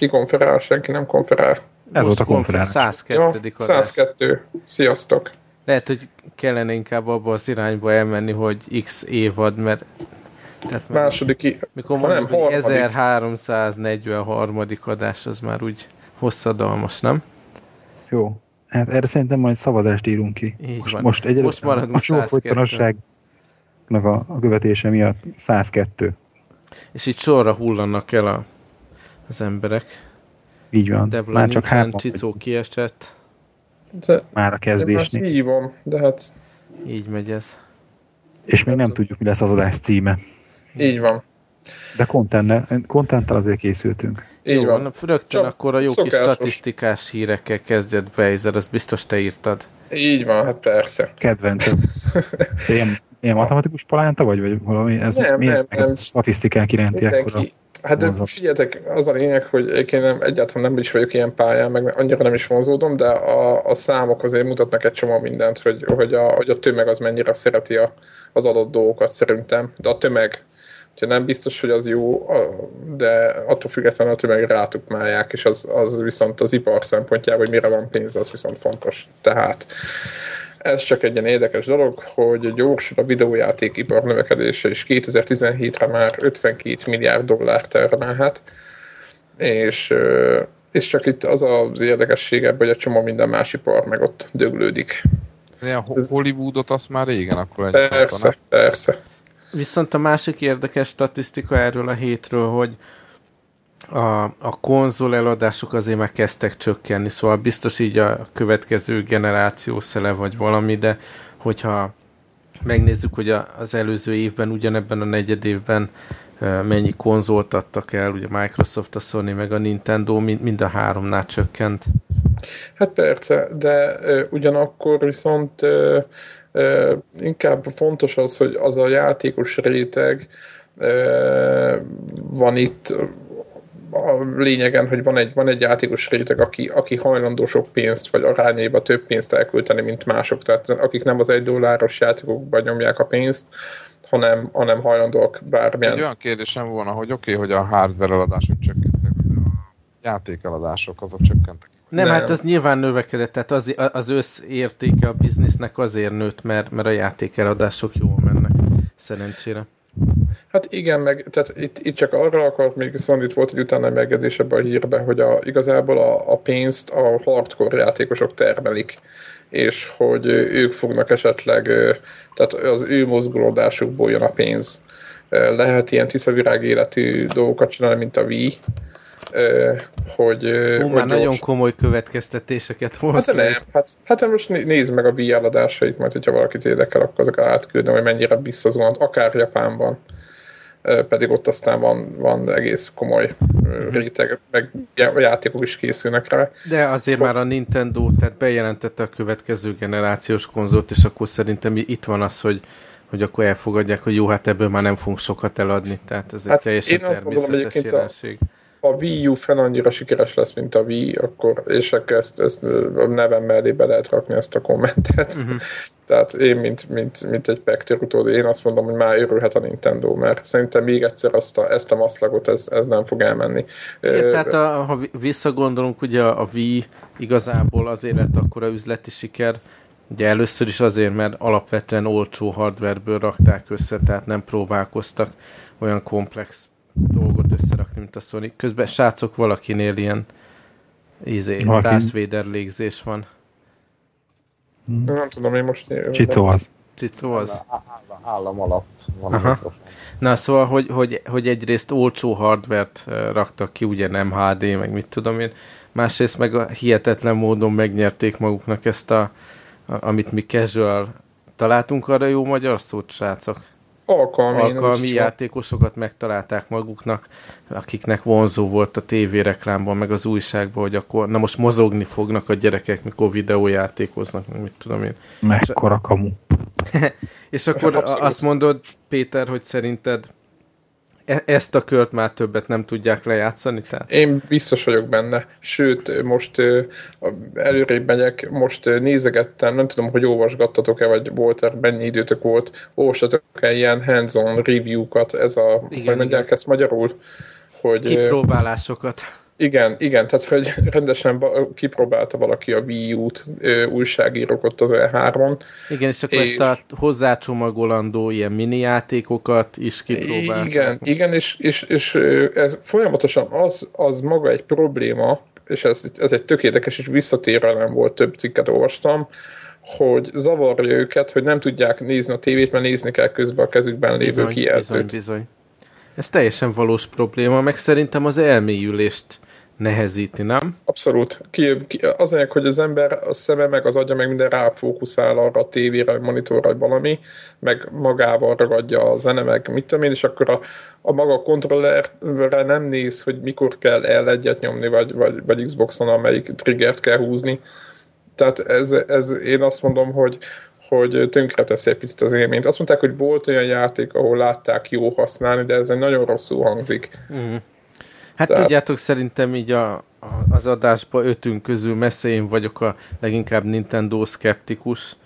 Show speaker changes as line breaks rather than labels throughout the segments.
Ki konferál, senki nem konferál.
Ez volt a konferál.
102.
Ja,
adás.
102. Sziasztok.
Lehet, hogy kellene inkább abba az irányba elmenni, hogy X évad, mert tehát mert
Második,
mikor
ha nem,
mondjuk, hogy
harmadik.
1343. adás, az már úgy hosszadalmas, nem?
Jó. Hát erre szerintem majd szavazást írunk ki.
Így
most,
van.
most egyelőre
Most maradunk
a sorfolytonosságnak a, a követése miatt 102.
És itt sorra hullanak el a, az emberek.
Így van.
Devla
Már csak három
Csicó kiesett.
De,
már a
én már
kezdésnél.
hívom, de hát
Így megy ez.
És még nem tudjuk, mi lesz az adás címe.
így van.
De contenttel azért készültünk.
Így
jó,
van.
van. Rögtön
Csak
akkor a jó kis
szokásos.
statisztikás hírekkel kezdett Weiser, azt biztos te írtad.
Így van, hát persze.
Kedvencem. Ilyen, ilyen matematikus palánta vagy, vagy valami? Ez
Nem,
miért
nem, nem.
statisztikák iránti ekkora?
Hát
vonzat?
figyeljetek, az a lényeg, hogy én nem, egyáltalán nem is vagyok ilyen pályán, meg annyira nem is vonzódom, de a, a számok azért mutatnak egy csomó mindent, hogy, hogy, a, hogy a tömeg az mennyire szereti a, az adott dolgokat szerintem. De a tömeg, hogyha nem biztos, hogy az jó, de attól függetlenül a tömeg rátukmálják, és az, az viszont az ipar szempontjából, hogy mire van pénz, az viszont fontos. Tehát ez csak egy ilyen érdekes dolog, hogy gyorsul a videójátékipar növekedése, és 2017-re már 52 milliárd dollár termelhet, és, és csak itt az az érdekesség ebben, hogy egy csomó minden más ipar meg ott döglődik. Ez-
Hollywoodot azt már régen akkor egy
Persze, persze.
Viszont a másik érdekes statisztika erről a hétről, hogy a, a konzol eladások azért már kezdtek csökkenni, szóval biztos így a következő generáció szele vagy valami, de hogyha megnézzük, hogy a, az előző évben, ugyanebben a negyed évben mennyi konzolt adtak el, ugye Microsoft, a Sony meg a Nintendo, mind, mind a háromnál csökkent.
Hát persze, de ö, ugyanakkor viszont ö, ö, inkább fontos az, hogy az a játékos réteg ö, van itt a lényegen, hogy van egy, van egy játékos réteg, aki, aki hajlandó sok pénzt, vagy arányaiba több pénzt elkölteni, mint mások. Tehát akik nem az egy dolláros játékokban nyomják a pénzt, hanem, hanem hajlandóak bármilyen
Egy olyan kérdésem volna, hogy oké, okay, hogy a hardware eladások csökkentek, de a játékeladások azok csökkentek.
Nem,
Nem.
hát az nyilván növekedett, tehát az, az összértéke a biznisznek azért nőtt, mert, mert a játékeladások jól mennek, szerencsére.
Hát igen, meg tehát itt, itt csak arra akart, még viszont itt volt egy utána megjegyzés ebben a hírben, hogy a, igazából a, a pénzt a hardcore játékosok termelik, és hogy ők fognak esetleg, tehát az ő mozgolódásukból jön a pénz. Lehet ilyen tiszavirág életű dolgokat csinálni, mint a Wii, hogy...
Hú,
hogy
már nagyon
gyors-
komoly következtetéseket
Hát de
le.
nem, hát, hát most né- nézd meg a Wii eladásait, majd hogyha valakit érdekel, akkor azokat átküldöm, hogy mennyire visszazuhant, akár Japánban. Pedig ott aztán van, van egész komoly ö, réteg, meg já- játékok is készülnek rá.
De azért már a Nintendo, tehát bejelentette a következő generációs konzolt, és akkor szerintem itt van az, hogy hogy akkor elfogadják, hogy jó, hát ebből már nem fogunk sokat eladni. Tehát ez egy
Hát
teljesen
én azt gondolom,
természetes
egyébként a-
jelenség.
Ha a Wii U fel annyira sikeres lesz, mint a Wii, akkor, és akkor ezt, ezt a nevem mellé be lehet rakni ezt a kommentet. Uh-huh. Tehát én, mint, mint, mint egy Pekter utód, én azt mondom, hogy már örülhet a Nintendo, mert szerintem még egyszer azt a, ezt a maszlagot, ez, ez nem fog elmenni.
Igen, tehát a, ha vi- visszagondolunk, ugye a Wii igazából azért lett akkor a üzleti siker, ugye először is azért, mert alapvetően olcsó hardwareből rakták össze, tehát nem próbálkoztak olyan komplex dolgot összerakni, mint a Sony. Közben srácok valakinél ilyen izé, Vader légzés van.
Nem tudom, én most...
Csicó az.
Cicó az?
Állam, állam alatt van
Aha. Na szóval, hogy, hogy, hogy egyrészt olcsó hardvert raktak ki, ugye nem HD, meg mit tudom én, másrészt meg a hihetetlen módon megnyerték maguknak ezt a, a amit mi casual találtunk arra jó magyar szót, srácok?
Alkalmi,
Alkalmi
úgy-
játékosokat megtalálták maguknak, akiknek vonzó volt a tévéreklámban, meg az újságban, hogy akkor, na most mozogni fognak a gyerekek, mikor videójátékoznak, meg mit tudom én.
Mekkora kamu.
És akkor azt mondod, Péter, hogy szerinted e- ezt a kört már többet nem tudják lejátszani? Tehát?
Én biztos vagyok benne. Sőt, most előrébb megyek, most nézegettem, nem tudom, hogy olvasgattatok-e, vagy volt mennyi időtök volt, olvastatok-e ilyen hands-on review-kat, ez a,
Igen,
hogy mondják
igen.
ezt magyarul, hogy
Kipróbálásokat.
Igen, igen, tehát hogy rendesen kipróbálta valaki a Wii U-t, újságírók ott az E3-on.
Igen, és akkor és... ezt a hozzácsomagolandó ilyen mini játékokat is kipróbálták.
Igen, igen és, és, és ez folyamatosan az, az maga egy probléma, és ez, ez egy tökéletes és visszatérelem volt, több cikket olvastam, hogy zavarja őket, hogy nem tudják nézni a tévét, mert nézni kell közben a kezükben lévő bizony, kijelzőt.
Bizony, bizony. Ez teljesen valós probléma, meg szerintem az elmélyülést nehezíti, nem?
Abszolút. Ki, ki, az anyag, hogy az ember a szeme, meg az agya, meg minden ráfókuszál arra a tévére, vagy monitorra, vagy valami, meg magával ragadja a zene, meg mit tudom én, és akkor a, a maga kontrollerre nem néz, hogy mikor kell el egyet nyomni, vagy, vagy, vagy Xboxon, amelyik triggert kell húzni. Tehát ez, ez én azt mondom, hogy, hogy tönkreteszi egy picit az élményt. Azt mondták, hogy volt olyan játék, ahol látták jó használni, de ez egy nagyon rosszul hangzik. Mm.
Hát Tehát... tudjátok, szerintem így a, a, az adásban ötünk közül messze én vagyok a leginkább Nintendo szkeptikus,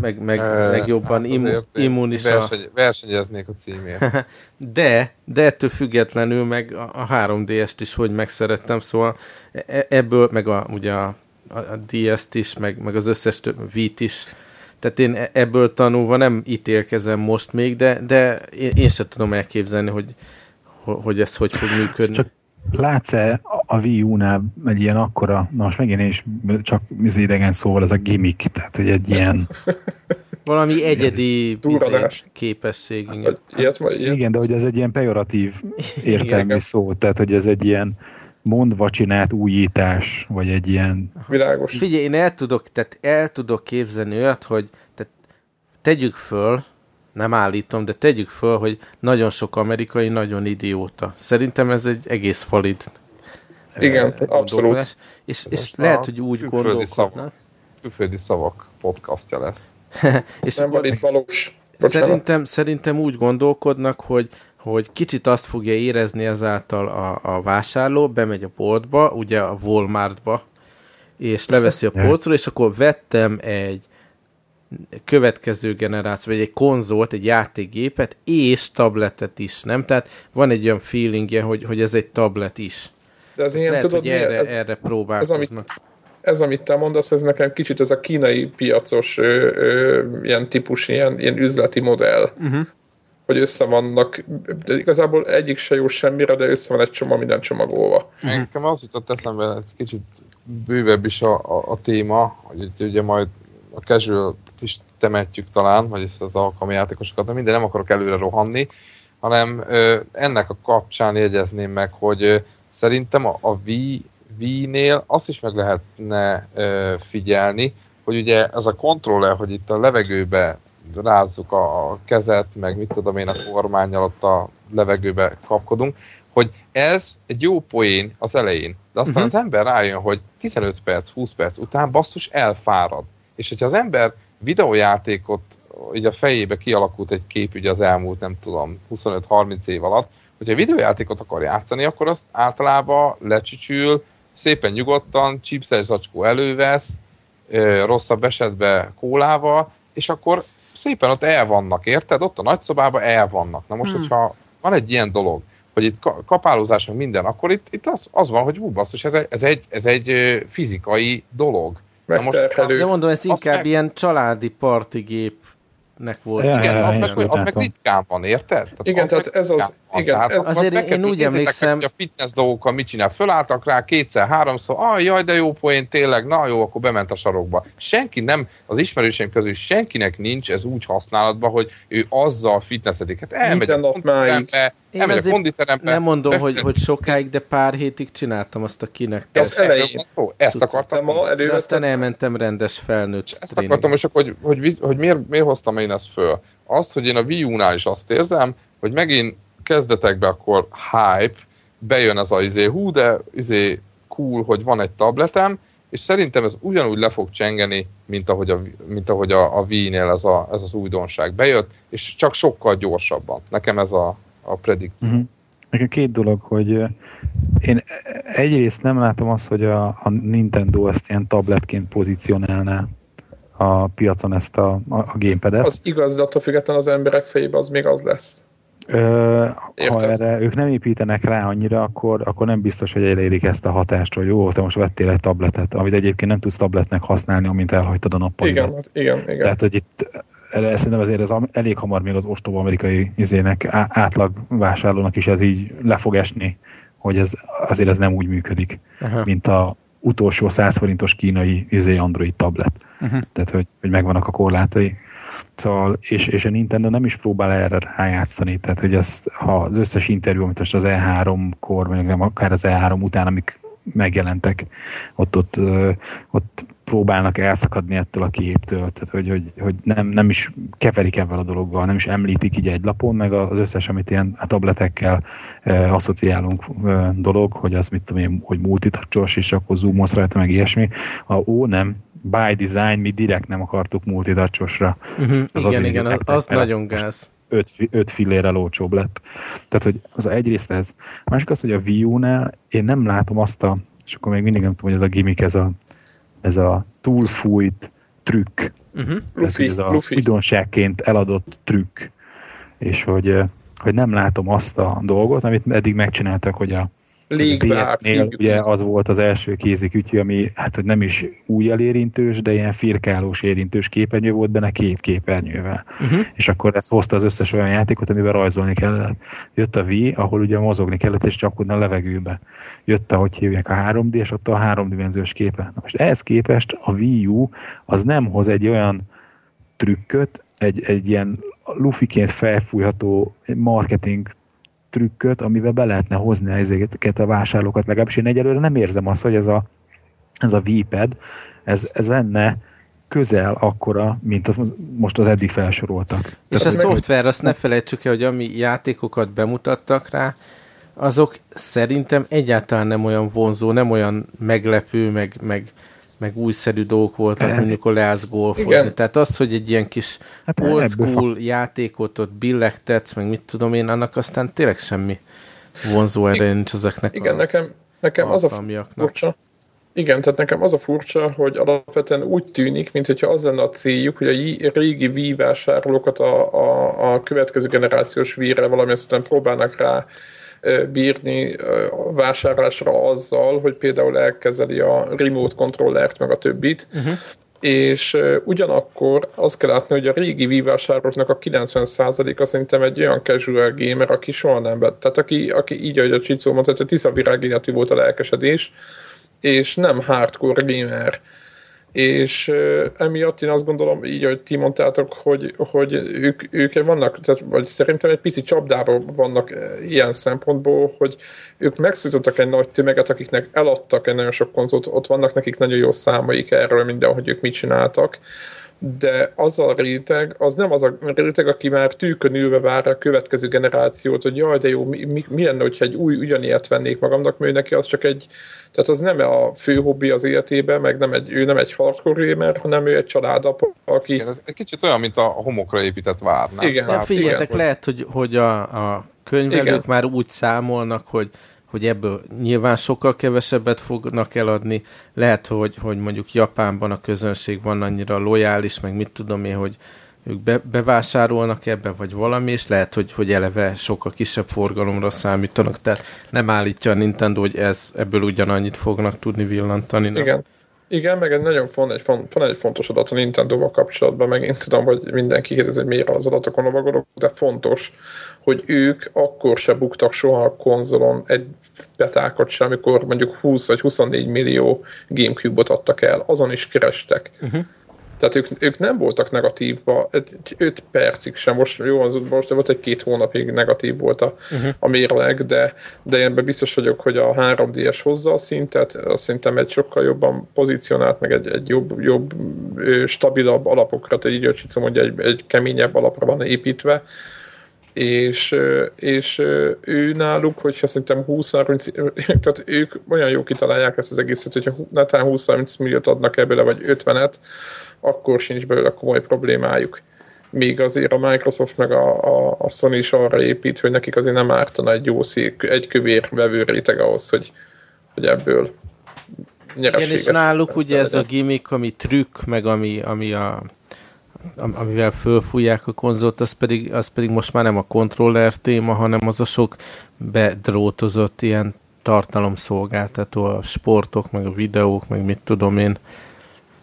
meg, meg, meg jobban hát immu, immunis
verseny, a... Versenyeznék a címért.
De, de ettől függetlenül meg a, a 3DS-t is hogy megszerettem, szóval e, e, ebből, meg a, ugye a, a, a DS-t is, meg, meg az összes Vít is, tehát én e, ebből tanulva nem ítélkezem most még, de, de én, én sem tudom elképzelni, hogy, hogy ez hogy fog működni. Csak
látsz-e a Wii U-nál egy ilyen akkora, na most megint is csak az idegen szóval ez a gimmick, tehát hogy egy ilyen
valami egyedi izé, képesség. Igen.
Ilyet, ilyet. igen, de hogy ez egy ilyen pejoratív értelmű szó, tehát hogy ez egy ilyen mondva csinált újítás, vagy egy ilyen...
Világos.
Figyelj, én el tudok, tehát el tudok képzelni olyat, hogy tehát tegyük föl, nem állítom, de tegyük föl, hogy nagyon sok amerikai nagyon idióta. Szerintem ez egy egész valid
Igen, abszolút.
És, és lehet, hogy úgy gondolkodnak.
Külföldi szavak podcastja lesz.
és nem valid valós.
Szerintem, szerintem úgy gondolkodnak, hogy hogy kicsit azt fogja érezni ezáltal a, a vásárló, bemegy a boltba, ugye a Walmartba, és leveszi a polcról, és akkor vettem egy következő generáció, vagy egy konzolt, egy játékgépet, és tabletet is, nem? Tehát van egy olyan feelingje, hogy, hogy ez egy tablet is.
De az ilyen, Lehet, tudod,
hogy erre, ez, erre próbálkoznak. Ez amit,
ez, amit te mondasz, ez nekem kicsit ez a kínai piacos ö, ö, ilyen típus, ilyen, ilyen üzleti modell. Uh-huh hogy össze vannak, de igazából egyik se jó semmire, de össze van egy csomag, minden csomagolva.
Nekem az jutott eszembe, ez kicsit bővebb is a, a, a téma, hogy ugye majd a casual is temetjük talán, vagy ezt az alkalmi játékosokat, de minden nem akarok előre rohanni, hanem ö, ennek a kapcsán jegyezném meg, hogy ö, szerintem a, a Wii-nél azt is meg lehetne ö, figyelni, hogy ugye az a kontroller, hogy itt a levegőbe rázzuk a kezet, meg mit tudom én a kormányjal ott a levegőbe kapkodunk, hogy ez egy jó poén az elején, de aztán uh-huh. az ember rájön, hogy 15 perc, 20 perc után basszus elfárad. És hogyha az ember videójátékot így a fejébe kialakult egy kép ugye az elmúlt, nem tudom, 25-30 év alatt, hogyha videójátékot akar játszani, akkor azt általában lecsücsül, szépen nyugodtan, chipses zacskó elővesz, rosszabb esetben kólával, és akkor szépen ott el vannak, érted? Ott a nagyszobában el vannak. Na most, hmm. hogyha van egy ilyen dolog, hogy itt kapálózás meg minden, akkor itt, itt az, az van, hogy hú, basszus, ez egy, ez egy, ez egy fizikai dolog.
Na most,
de mondom, ez inkább meg... ilyen családi partigép nek volt.
Ja, igen, az, meg, az meg ritkán van, érted? Tehát
igen, tehát ez az... Igen,
tehát ez, azért én úgy emlékszem... Meg,
hogy a fitness dolgokkal mit csinál, fölálltak rá kétszer, háromszor, ah, jaj, de jó poén, tényleg, na jó, akkor bement a sarokba. Senki nem, az ismerőseim közül senkinek nincs ez úgy használatban, hogy ő azzal fitnessedik. Hát elmegy a konditerembe, elmegy a konditerembe.
Nem mondom, hogy, hogy sokáig, de pár hétig csináltam azt a kinek.
Ez elején. Szó, ezt akartam.
Ma de aztán elmentem rendes felnőtt
Ezt akartam, és akkor, hogy, hogy, hogy miért, miért hoztam én ezt föl? Azt, hogy én a Wii U-nál is azt érzem, hogy megint kezdetekben akkor hype, bejön ez a izé, hú, de izé cool, hogy van egy tabletem, és szerintem ez ugyanúgy le fog csengeni, mint ahogy a, mint ahogy a, a Wii-nél ez, a, ez az újdonság bejött, és csak sokkal gyorsabban. Nekem ez a, a predikció. Uh-huh.
Nekem két dolog, hogy én egyrészt nem látom azt, hogy a, a Nintendo ezt ilyen tabletként pozícionálná a piacon ezt a, a, a gamepadet.
Az igaz, de attól függetlenül az emberek fejében az még az lesz.
Ö, ha erre ők nem építenek rá annyira, akkor, akkor nem biztos, hogy elérik ezt a hatást, hogy jó, te most vettél egy tabletet, amit egyébként nem tudsz tabletnek használni, amint elhagytad a nappalidat.
Igen, igen, igen.
Tehát, hogy itt szerintem azért ez elég hamar még az ostoba amerikai izének, átlag vásárlónak is ez így le fog esni, hogy ez, azért ez nem úgy működik, Aha. mint a utolsó 100 forintos kínai izé Android tablet. Uh-huh. Tehát, hogy, hogy megvannak a korlátai. Szóval, és, és a Nintendo nem is próbál erre rájátszani, tehát hogy ezt, ha az összes interjú, amit most az E3-kor, vagy akár az E3 után, amik megjelentek, ott, ott, ott próbálnak elszakadni ettől a képtől, tehát hogy, hogy, hogy nem, nem is keverik ebben a dologgal, nem is említik így egy lapon, meg az összes, amit ilyen tabletekkel e, asszociálunk e, dolog, hogy az mit tudom én, hogy multitouchos, és akkor zoomolsz rajta, meg ilyesmi. A, ó, nem, by design mi direkt nem akartuk multitouchosra.
Uh-huh, az igen, igen, az, az nagyon gáz.
5, 5 fillére olcsóbb lett. Tehát, hogy az egyrészt ez. A másik az, hogy a Wii U-nál én nem látom azt a, és akkor még mindig nem tudom, hogy ez a gimmick, ez a, ez a túlfújt trükk. Uh-huh. Luffy, ez a Luffy. újdonságként eladott trükk. És hogy, hogy nem látom azt a dolgot, amit eddig megcsináltak, hogy a DS-nél ugye az volt az első kézikütyű, ami hát hogy nem is új elérintős, de ilyen firkálós érintős képernyő volt benne két képernyővel. Uh-huh. És akkor ez hozta az összes olyan játékot, amiben rajzolni kellett. Jött a Wii, ahol ugye mozogni kellett, és csapkodni a levegőbe. Jött a, hogy hívják, a 3D, és ott a háromdimenziós képe. Na most ehhez képest a Wii U az nem hoz egy olyan trükköt, egy, egy ilyen lufiként felfújható marketing trükköt, amivel be lehetne hozni ezeket a vásárlókat. Legalábbis én egyelőre nem érzem azt, hogy ez a, ez a V-pad, ez, ez lenne közel akkora, mint az, most az eddig felsoroltak.
És Tehát a szoftver, azt ne felejtsük el, hogy ami játékokat bemutattak rá, azok szerintem egyáltalán nem olyan vonzó, nem olyan meglepő, meg, meg meg újszerű dolgok voltak, mondjuk a leállsz golfozni. Tehát az, hogy egy ilyen kis hát old school fa... játékot ott billegtetsz, meg mit tudom én, annak aztán tényleg semmi vonzó ereje nincs ezeknek
Igen, a nekem, nekem az a furcsa, igen, tehát nekem az a furcsa, hogy alapvetően úgy tűnik, mintha az lenne a céljuk, hogy a régi Wii vásárlókat a, a, a következő generációs Wii-re valamilyen szinten próbálnak rá bírni a vásárlásra azzal, hogy például elkezeli a remote controllert, meg a többit, uh-huh. és ugyanakkor azt kell látni, hogy a régi Wii vásárlóknak a 90%-a szerintem egy olyan casual gamer, aki soha nem vett. Tehát aki, aki így, ahogy a Csicó mondta, hogy a Tisza virágéneti volt a lelkesedés, és nem hardcore gamer és emiatt én azt gondolom, így, hogy ti mondtátok, hogy, hogy ők, ők vannak, tehát, vagy szerintem egy pici csapdában vannak ilyen szempontból, hogy ők megszűjtöttek egy nagy tömeget, akiknek eladtak egy nagyon sok konzolt, ott vannak nekik nagyon jó számaik erről minden, hogy ők mit csináltak, de az a réteg, az nem az a réteg, aki már tűkön ülve várja a következő generációt, hogy jaj, de jó, mi, mi, mi lenne, hogyha egy új ugyanilyet vennék magamnak, mert neki az csak egy, tehát az nem a fő hobbi az életében, meg nem egy, ő nem egy hardcore gamer, hanem ő egy családapa, aki...
Igen, ez egy kicsit olyan, mint a homokra épített vár,
nem? Igen. Nem, figyeljetek, igen. lehet, hogy, hogy a, a könyvelők igen. már úgy számolnak, hogy hogy ebből nyilván sokkal kevesebbet fognak eladni. Lehet, hogy, hogy mondjuk Japánban a közönség van annyira lojális, meg mit tudom én, hogy ők be, bevásárolnak ebbe, vagy valami, és lehet, hogy, hogy eleve sokkal kisebb forgalomra számítanak, tehát nem állítja a Nintendo, hogy ez, ebből ugyanannyit fognak tudni villantani. Nem?
Igen. Igen, meg egy nagyon font, egy, font, van egy fontos adat a Nintendo-val kapcsolatban, meg én tudom, hogy mindenki kérdez, hogy miért az adatokon lovagolok, de fontos, hogy ők akkor se buktak soha a konzolon egy betákat sem, amikor mondjuk 20 vagy 24 millió Gamecube-ot adtak el, azon is kerestek. Uh-huh. Tehát ők, ők nem voltak negatívba, 5 percig sem, most jó, az most volt egy két hónapig negatív volt a, uh-huh. a mérleg, de, de én biztos vagyok, hogy a 3DS hozza a szintet, azt szerintem egy sokkal jobban pozícionált, meg egy, egy jobb, jobb, stabilabb alapokra, tehát így hogy mondja, egy, egy keményebb alapra van építve, és, és ő náluk, hogyha szerintem 20-30, tehát ők olyan jó kitalálják ezt az egészet, hogyha netán 20-30 milliót adnak ebből, vagy 50-et, akkor sincs belőle komoly problémájuk. Még azért a Microsoft meg a, a, a Sony is arra épít, hogy nekik azért nem ártana egy jó szék, egy kövér vevő réteg ahhoz, hogy, hogy ebből
Igen, és náluk ugye ez a gimmick, ami trükk, meg ami, ami a amivel fölfújják a konzolt, az pedig, az pedig most már nem a kontroller téma, hanem az a sok bedrótozott ilyen tartalomszolgáltató, a sportok, meg a videók, meg mit tudom én.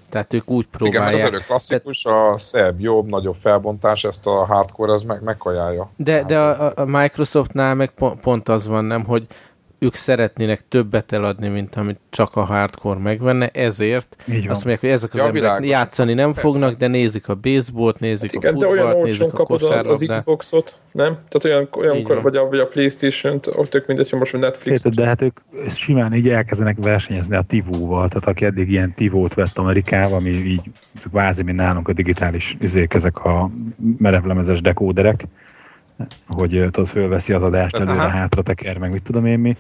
Tehát ők úgy próbálják. Igen,
az előbb klasszikus, a szebb, jobb, nagyobb felbontás, ezt a hardcore az meg, megkajálja.
De, hát de a, a Microsoftnál meg pont, pont az van, nem, hogy ők szeretnének többet eladni, mint amit csak a hardcore megvenne, ezért azt mondják, hogy ezek az ja, emberek világos. játszani nem Persze. fognak, de nézik a baseballt, nézik hát igen, a futballt, nézik a kosárlabdát.
az Xboxot, nem? Tehát olyan, olyankor, vagy a, vagy a Playstation-t, ott ők mindegy, hogy most a Netflix.
Érted, de hát ők simán így elkezdenek versenyezni a Tivóval, tehát aki eddig ilyen Tivót vett Amerikával, ami így kvázi, mint nálunk a digitális izék, ezek a merevlemezes dekóderek, hogy tudod, fölveszi az adást, előre hátra teker, meg mit tudom én mi.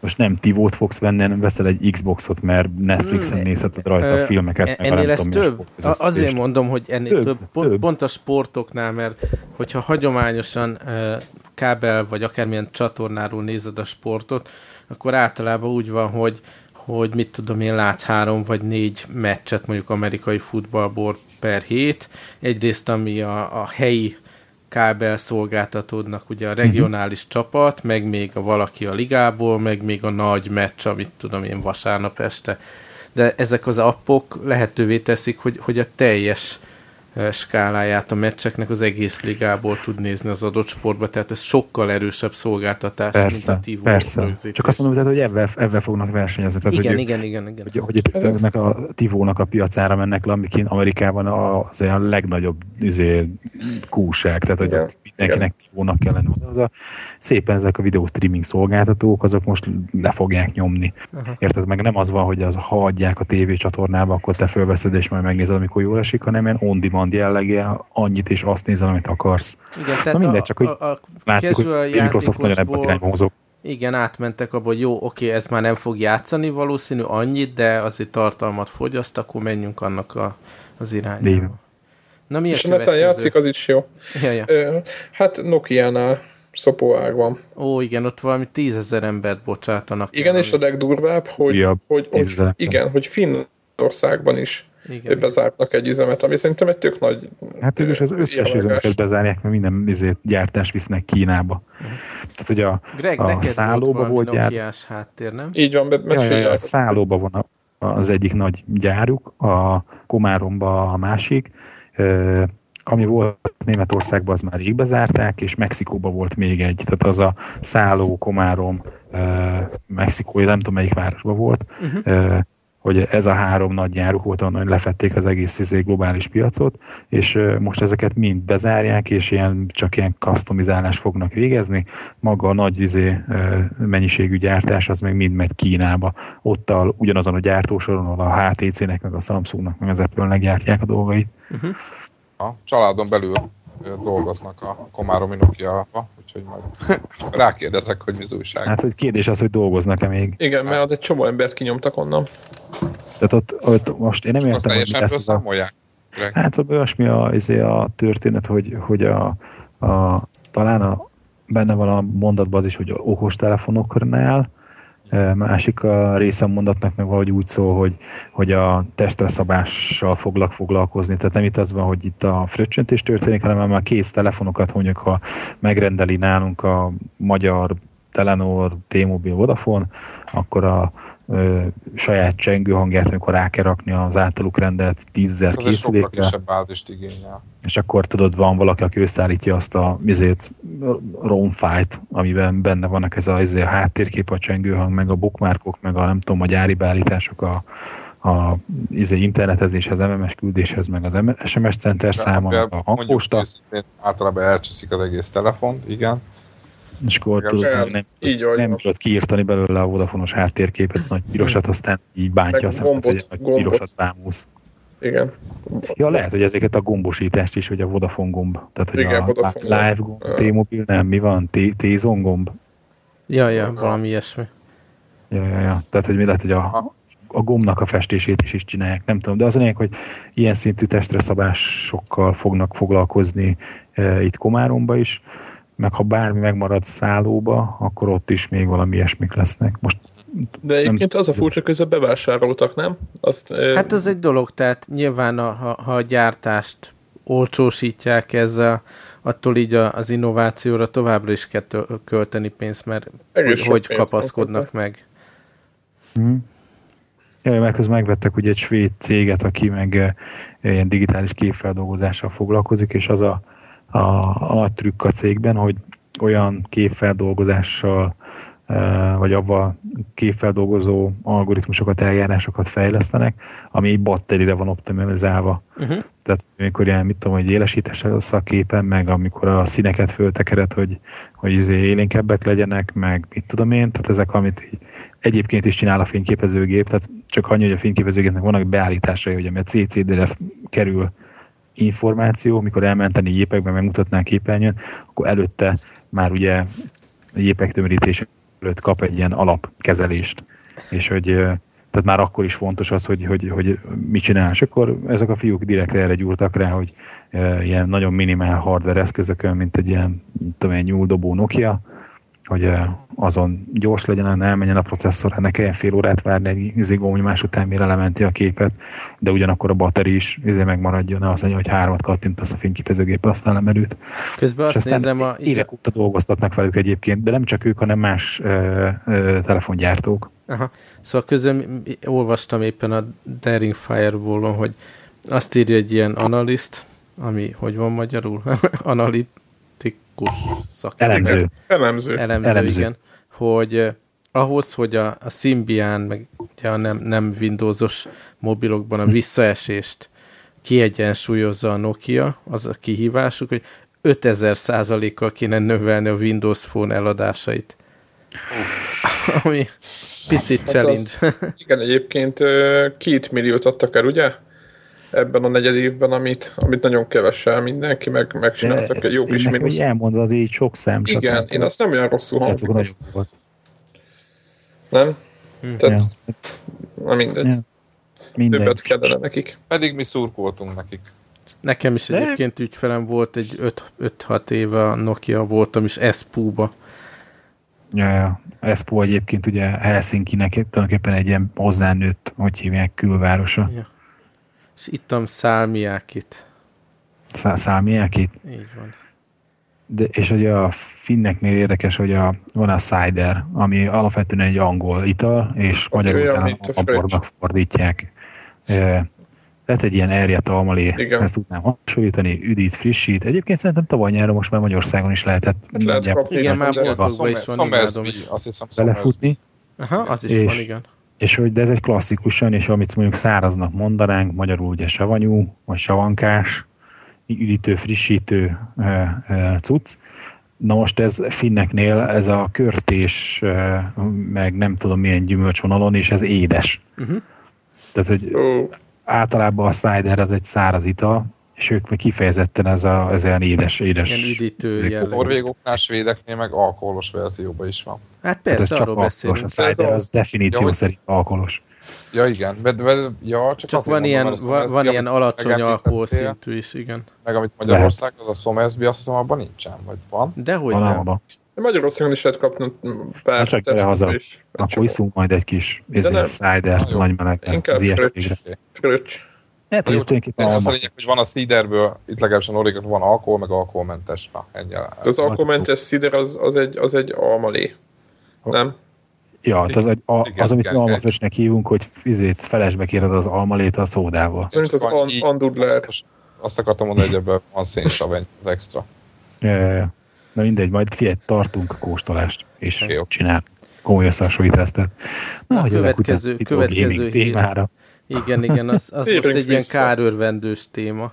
Most nem Tivót fogsz venni, hanem veszel egy Xboxot, mert Netflixen hmm. nézheted rajta a filmeket. Meg
ennél ez több? Azért mondom, hogy ennél több, több, pont, több. Pont a sportoknál, mert hogyha hagyományosan kábel, vagy akármilyen csatornáról nézed a sportot, akkor általában úgy van, hogy hogy mit tudom én, látsz három vagy négy meccset mondjuk amerikai futballból per hét. Egyrészt ami a, a helyi kábel szolgáltatódnak ugye a regionális uh-huh. csapat, meg még a valaki a ligából, meg még a nagy meccs, amit tudom én vasárnap este. De ezek az appok lehetővé teszik, hogy, hogy a teljes skáláját a meccseknek az egész ligából tud nézni az adott sportba, tehát ez sokkal erősebb szolgáltatás,
persze, mint a TV persze. Rögzítés. Csak azt mondom, hogy ebben, ebben fognak versenyezni. Tehát,
igen,
hogy,
igen, igen, igen.
Hogy, hogy, ennek a Tivónak a piacára mennek le, amik Amerikában az olyan legnagyobb izé, kúság, tehát hogy igen, mindenkinek igen. Tivónak kell lenni. Az a, szépen ezek a videó streaming szolgáltatók, azok most le fogják nyomni. Uh-huh. Érted? Meg nem az van, hogy az, ha adják a tévécsatornába, akkor te fölveszed és majd megnézed, amikor jól esik, hanem ilyen on demand kaland jellege, annyit és azt nézel, amit akarsz.
Igen, tehát Na mindegy, csak hogy a, a
látszik, hogy Microsoft nagyon ebben az irányba mozog.
Igen, átmentek abba, hogy jó, oké, ez már nem fog játszani valószínű annyit, de azért tartalmat fogyaszt, akkor menjünk annak a, az irányba.
Na mi És a neten játszik, az is jó.
Ja, ja.
Ö, hát Nokia-nál szopóág van.
Ó, igen, ott valami tízezer embert bocsátanak.
Igen, el, és a legdurvább, hogy, ja, hogy, hogy, igen, hogy Finnországban is igen, bezárnak egy üzemet, ami szerintem egy tök nagy
Hát ők is az összes üzemeket bezárják, mert minden izét, gyártás visznek Kínába. Uh-huh. Tehát, hogy a,
Greg,
a szállóba volt gyárt...
háttér, nem?
Így van, be, ja, ja,
a szállóba van a, az egyik nagy gyáruk, a Komáromba a másik, ami volt Németországban, az már rég bezárták, és Mexikóban volt még egy, tehát az a szálló, Komárom, Mexikói, nem tudom melyik városban volt, uh-huh hogy ez a három nagy gyáruk volt, ahonnan lefették az egész izé, globális piacot, és most ezeket mind bezárják, és ilyen, csak ilyen customizálást fognak végezni. Maga a nagy izé, mennyiségű gyártás az még mind megy Kínába. Ott a, ugyanazon a gyártósoron, ahol a HTC-nek, meg a Samsungnak, meg az Apple-nek gyártják a dolgait. Uh-huh.
A családon belül dolgoznak a Komáromi Nokia-ba, úgyhogy majd rákérdezek, hogy mi az újság.
Hát, hogy kérdés az, hogy dolgoznak-e még.
Igen, mert hát egy csomó embert kinyomtak onnan.
Tehát ott, ott most én nem értem,
hogy mi lesz a...
Hát hogy olyasmi a, izé a történet, hogy, hogy a, a, talán a, benne van a mondatban az is, hogy okostelefonoknál Másik a része mondatnak meg valahogy úgy szól, hogy, hogy a testre szabással foglak foglalkozni. Tehát nem itt az van, hogy itt a fröccsöntés történik, hanem már kész telefonokat mondjuk, ha megrendeli nálunk a magyar Telenor, T-Mobile, Vodafone, akkor a ö, saját csengő hangját, amikor rá kell rakni az általuk rendelt tízzer
készülékre. kisebb bázist igényel.
És akkor tudod, van valaki, aki összeállítja azt a mizét, romfájt, amiben benne vannak ez a, ez a háttérkép, a csengőhang, meg a bookmarkok, meg a nem tudom, a gyári beállítások, a, a izé, internetezéshez, MMS küldéshez, meg az SMS center száma, a hangposta.
Általában elcseszik az egész telefont, igen
és akkor tudod, nem, így nem tudod kiírtani belőle a vodafonos háttérképet, nagy pirosat, aztán így bántja a szemet, hogy nagy pirosat bámulsz.
Igen.
Ja, lehet, hogy ezeket a gombosítást is, hogy a Vodafone gomb. Tehát, hogy Igen, a Vodafone Live gomb, T-Mobile, nem, mi van? T-Zone gomb?
Ja, ja, valami ilyesmi.
Ja, ja, ja. Tehát, hogy mi lehet, hogy a, a gombnak a festését is, is csinálják, nem tudom. De az a lényeg, hogy ilyen szintű testre szabásokkal fognak foglalkozni e, itt Komáromba is meg ha bármi megmarad szállóba, akkor ott is még valami ilyesmik lesznek. Most
de egyébként nem... az a furcsa, hogy bevásároltak, nem?
Azt, hát az egy dolog, tehát nyilván a, ha, ha a gyártást olcsósítják ezzel, attól így az innovációra továbbra is kell költeni pénzt, mert hogy, hogy kapaszkodnak meg.
Mm. Ja, mert közben megvettek ugye egy svéd céget, aki meg ilyen digitális képfeldolgozással foglalkozik, és az a, a, a trükk a cégben, hogy olyan képfeldolgozással vagy abban képfeldolgozó algoritmusokat, eljárásokat fejlesztenek, ami egy batterire van optimalizálva. Uh-huh. Tehát amikor ilyen, mit tudom, hogy élesítés a képen, meg amikor a színeket föltekered, hogy, hogy izé élénkebbek legyenek, meg mit tudom én, tehát ezek, amit így egyébként is csinál a fényképezőgép, tehát csak annyi, hogy a fényképezőgépnek vannak beállításai, hogy ami a CCD-re kerül információ, mikor elmenteni gépekben megmutatnánk képernyőn, akkor előtte már ugye gépek tömörítése előtt kap egy ilyen alapkezelést, és hogy tehát már akkor is fontos az, hogy, hogy, hogy mit csinál. És akkor ezek a fiúk direkt erre gyúrtak rá, hogy ilyen nagyon minimál hardware eszközökön, mint egy ilyen, tudom, egy nyúldobó Nokia, hogy azon gyors legyen, elmenjen a processzor, ne kelljen fél órát várni egy izé más után, mire lementi a képet, de ugyanakkor a batteri is izé megmaradjon, ne azt mondja, hogy hármat kattintasz a fényképezőgép, aztán lemerült.
Közben azt nézem a...
Évek óta dolgoztatnak velük egyébként, de nem csak ők, hanem más ö, ö, telefongyártók.
Aha. Szóval közben olvastam éppen a Daring Firewall-on, hogy azt írja egy ilyen analiszt, ami hogy van magyarul? Analit, analitikus
szakember. Elemző.
Elemző.
Elemző, Elemző. igen. Hogy eh, ahhoz, hogy a, a Symbian, meg ugye a nem, nem Windowsos mobilokban a visszaesést kiegyensúlyozza a Nokia, az a kihívásuk, hogy 5000 százalékkal kéne növelni a Windows Phone eladásait. Ami picit hát challenge. Az,
igen, egyébként két milliót adtak el, ugye? Ebben a negyed évben, amit, amit nagyon kevesen mindenki meg, megcsináltak egy jó kis
mínusz. elmondva az így sok szám.
Igen, én azt nem olyan rosszul hangzik. Nem? Hm. Tehát, ja. na mindegy. Ja. Mindegy. Többet kellene nekik.
Pedig mi szurkoltunk nekik.
Nekem is De... egyébként ügyfelem volt egy 5-6 éve a Nokia voltam is Espoo-ba.
Ja, ja. Espoo egyébként ugye Helsinki-nek tulajdonképpen egy ilyen hozzánőtt, hogy hívják, külvárosa. Ja.
És ittam szálmiákit.
Szálmiákit?
Így van.
De, és ugye a finneknél érdekes, hogy a, van a cider, ami alapvetően egy angol ital, és a magyarul után a bornak fordítják. E, lehet egy ilyen erjet almalé, Igen. ezt tudnám hasonlítani, üdít, frissít. Egyébként szerintem tavaly nyáron most már Magyarországon is lehetett.
Hát lehet kapni,
igen, már boltokban is van, imádom is.
Azt hiszem,
belefutni.
Aha, az is és, van, igen
és hogy de ez egy klasszikusan, és amit mondjuk száraznak mondanánk, magyarul ugye savanyú, vagy savankás, üdítő, frissítő cucc. Na most ez finneknél ez a körtés, meg nem tudom milyen gyümölcsvonalon, és ez édes. Uh-huh. Tehát, hogy általában a cider az egy száraz ital, és ők meg kifejezetten ez, a, ez olyan édes, édes.
Ilyen üdítő
jellegű. Norvégoknál, svédeknél meg alkoholos verzióban is van.
Hát persze, hát arról beszélünk.
A cider az definíció ja, szerint alkoholos.
Ja, igen. De, de, ja, csak,
csak van ilyen, van, van, van ilyen alacsony alkoholszintű is, igen.
Meg amit Magyarország, az a Sommersby, azt hiszem abban nincsen, vagy van?
Dehogy van nem. Abban.
Magyarországon is lehet kapni
pár csak gyere haza. Is. Akkor iszunk majd egy kis cider-t nagy melegben.
Inkább fröccs. fröccs.
Hát
ez tulajdonképpen az a lényeg, hogy van a ciderből, itt legalábbis a Norikon van alkohol, meg alkoholmentes. Na, ennyi.
Az alkoholmentes cider az, az, egy, az egy almalé, nem?
Ja, hát az, az, az, az amit mi almafrösnek hívunk, hogy fizét felesbe kéred az almalét a szódával.
Szerint az an, andudler.
Azt akartam mondani, hogy ebben van szénsaveny, az extra.
Ja, ja, ja. Na mindegy, majd figyelj, tartunk a kóstolást, és Jó. csinál komoly összehasonlítást. Na,
Na hogy következő, következő hír. témára. Igen, igen, az, az most egy ilyen kárőrvendős téma.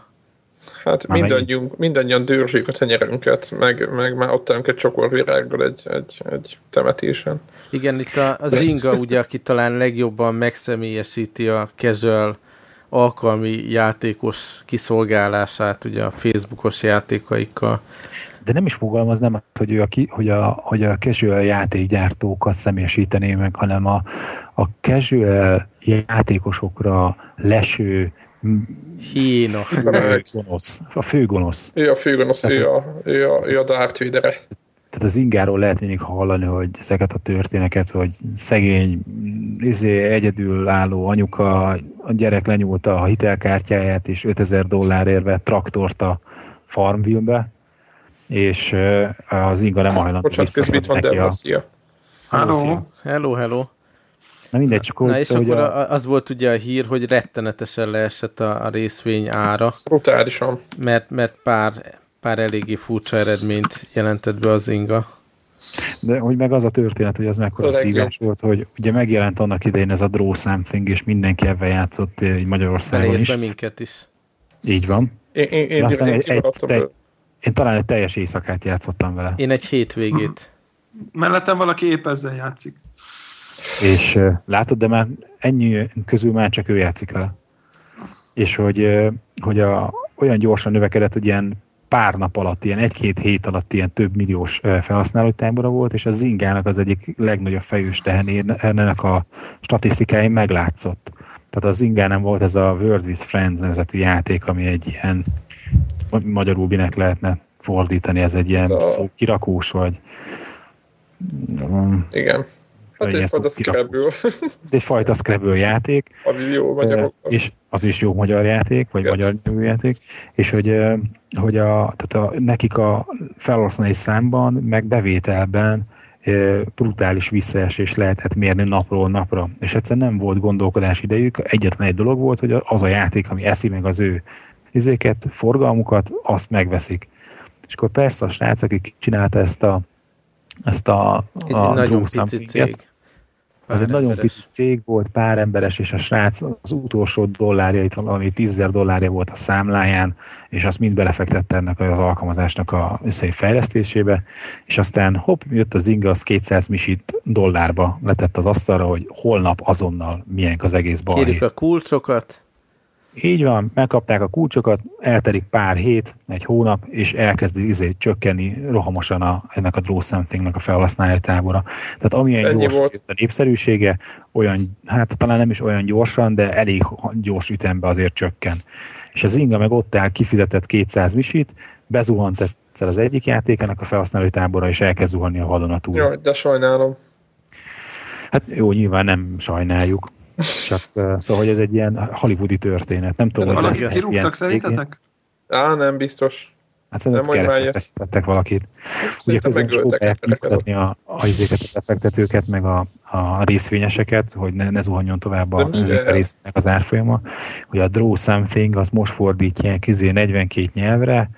Hát mindannyiunk, mindannyian dőrzsük a tenyerünket, meg, meg már adtunk egy csokorvirággal egy, egy, egy temetésen.
Igen, itt a, a Zinga ugye, aki talán legjobban megszemélyesíti a casual alkalmi játékos kiszolgálását ugye a Facebookos játékaikkal.
De nem is fogalmaznám, hogy, ő a, hogy, a, hogy a casual játékgyártókat személyesítené meg, hanem a, a casual játékosokra leső
Hína.
Főgonosz. A főgonosz.
Ő a főgonosz, ő a, ő a, ő a Darth Vader-e.
tehát az ingáról lehet mindig hallani, hogy ezeket a történeket, hogy szegény, izé, egyedül álló anyuka, a gyerek lenyúlta a hitelkártyáját, és 5000 dollárért vett traktort a Farmville-be, és az inga nem hajlandó
Bocsánat, közben itt van szia.
Hello. Hello, hello.
Na mindegy, csak
Na és akkor a... az volt ugye a hír, hogy rettenetesen leesett a, a részvény ára.
Brutálisan.
Mert, mert pár, pár eléggé furcsa eredményt jelentett be az inga.
De hogy meg az a történet, hogy az mekkora szíves volt, hogy ugye megjelent annak idején ez a Draw Something, és mindenki ebben játszott így Magyarországon is.
minket is.
Így van.
Én, én, én, én, egy, egy,
te, én talán egy teljes éjszakát játszottam vele.
Én egy hétvégét.
Mellettem valaki épp ezzel játszik.
És látod, de már ennyi közül már csak ő játszik vele. És hogy, hogy a, olyan gyorsan növekedett, hogy ilyen pár nap alatt, ilyen egy-két hét alatt ilyen több milliós felhasználói tábora volt, és a Zingának az egyik legnagyobb fejős tehenének a statisztikáin meglátszott. Tehát az Zingán volt ez a World with Friends nevezetű játék, ami egy ilyen magyarul minek lehetne fordítani, ez egy ilyen a... szó kirakós, vagy
igen. Hát egyfajta Scrabble.
Egyfajta Scrabble játék.
Ami jó magyarok.
És az is jó magyar játék, vagy Igen. magyar játék. És hogy, hogy a, tehát a, nekik a felhasználói számban, meg bevételben brutális visszaesés lehetett mérni napról napra. És egyszerűen nem volt gondolkodás idejük. Egyetlen egy dolog volt, hogy az a játék, ami eszi meg az ő izéket, forgalmukat, azt megveszik. És akkor persze a srác, aki csinálta ezt a ezt a, a
egy nagyon pici cég.
Ez egy nagyon pici cég volt, pár emberes, és a srác az utolsó dollárjait, valami 10 dollárja volt a számláján, és azt mind belefektette ennek az alkalmazásnak a fejlesztésébe, és aztán hopp, jött az inga, az 200 misit dollárba letett az asztalra, hogy holnap azonnal milyen az egész bal.
Kérik a kulcsokat.
Így van, megkapták a kulcsokat, eltelik pár hét, egy hónap, és elkezdi izé, csökkenni rohamosan a, ennek a Draw Something-nak a felhasználói tábora. Tehát amilyen Ennyi gyors volt. a népszerűsége, olyan, hát talán nem is olyan gyorsan, de elég gyors ütemben azért csökken. És az Inga meg ott áll, kifizetett 200 misit, bezuhant egyszer az egyik játékának a felhasználói tábora, és elkezd zuhanni a vadonatúl.
Jaj, de sajnálom.
Hát jó, nyilván nem sajnáljuk. Csak szóval, hogy ez egy ilyen hollywoodi történet. Nem tudom,
hogy Valakit kirúgtak szerintetek?
Á, nem biztos.
Hát szerintem keresztre feszítettek valakit. Ugye közben próbálják megmutatni a, a, izéket, a befektetőket, meg a, a részvényeseket, hogy ne, ne zuhanjon tovább a, a részvények az árfolyama, hogy a Draw Something, az most fordítják izé 42 nyelvre,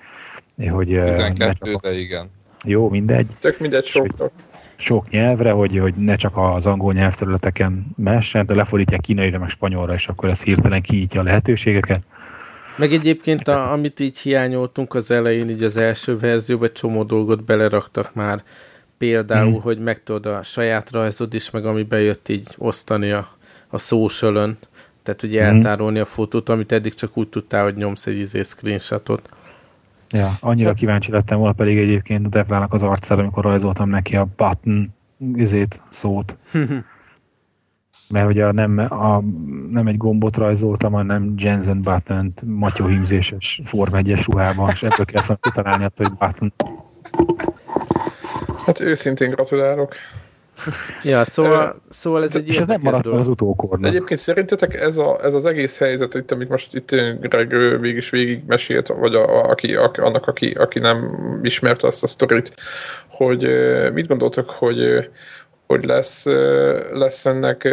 hogy...
12, de igen.
Jó, mindegy.
Tök mindegy soknak
sok nyelvre, hogy, hogy ne csak az angol nyelvterületeken messen, de lefordítják kínaira, meg spanyolra, és akkor ez hirtelen kiítja a lehetőségeket.
Meg egyébként, a, amit így hiányoltunk az elején, így az első verzióban, csomó dolgot beleraktak már. Például, hmm. hogy meg tudod a saját rajzod is, meg ami bejött így osztani a, a social tehát ugye hmm. eltárolni a fotót, amit eddig csak úgy tudtál, hogy nyomsz egy izé screenshotot.
Ja, annyira kíváncsi lettem volna pedig egyébként a Deplának az arcára, amikor rajzoltam neki a button izét, szót. Mert ugye nem, a, nem egy gombot rajzoltam, hanem Jensen button Matyó hímzéses Form 1 ruhában, és ebből kellett volna kitalálni hogy button.
Hát őszintén gratulálok.
Ja, szóval, szóval ez egy
És ez nem maradt az utókorban.
Egyébként szerintetek ez, a, ez az egész helyzet, itt, amit most itt Greg végig is végig mesélt, vagy a, a, aki, a, annak, aki, aki nem ismerte azt a sztorit, hogy mit gondoltok, hogy hogy lesz, lesz ennek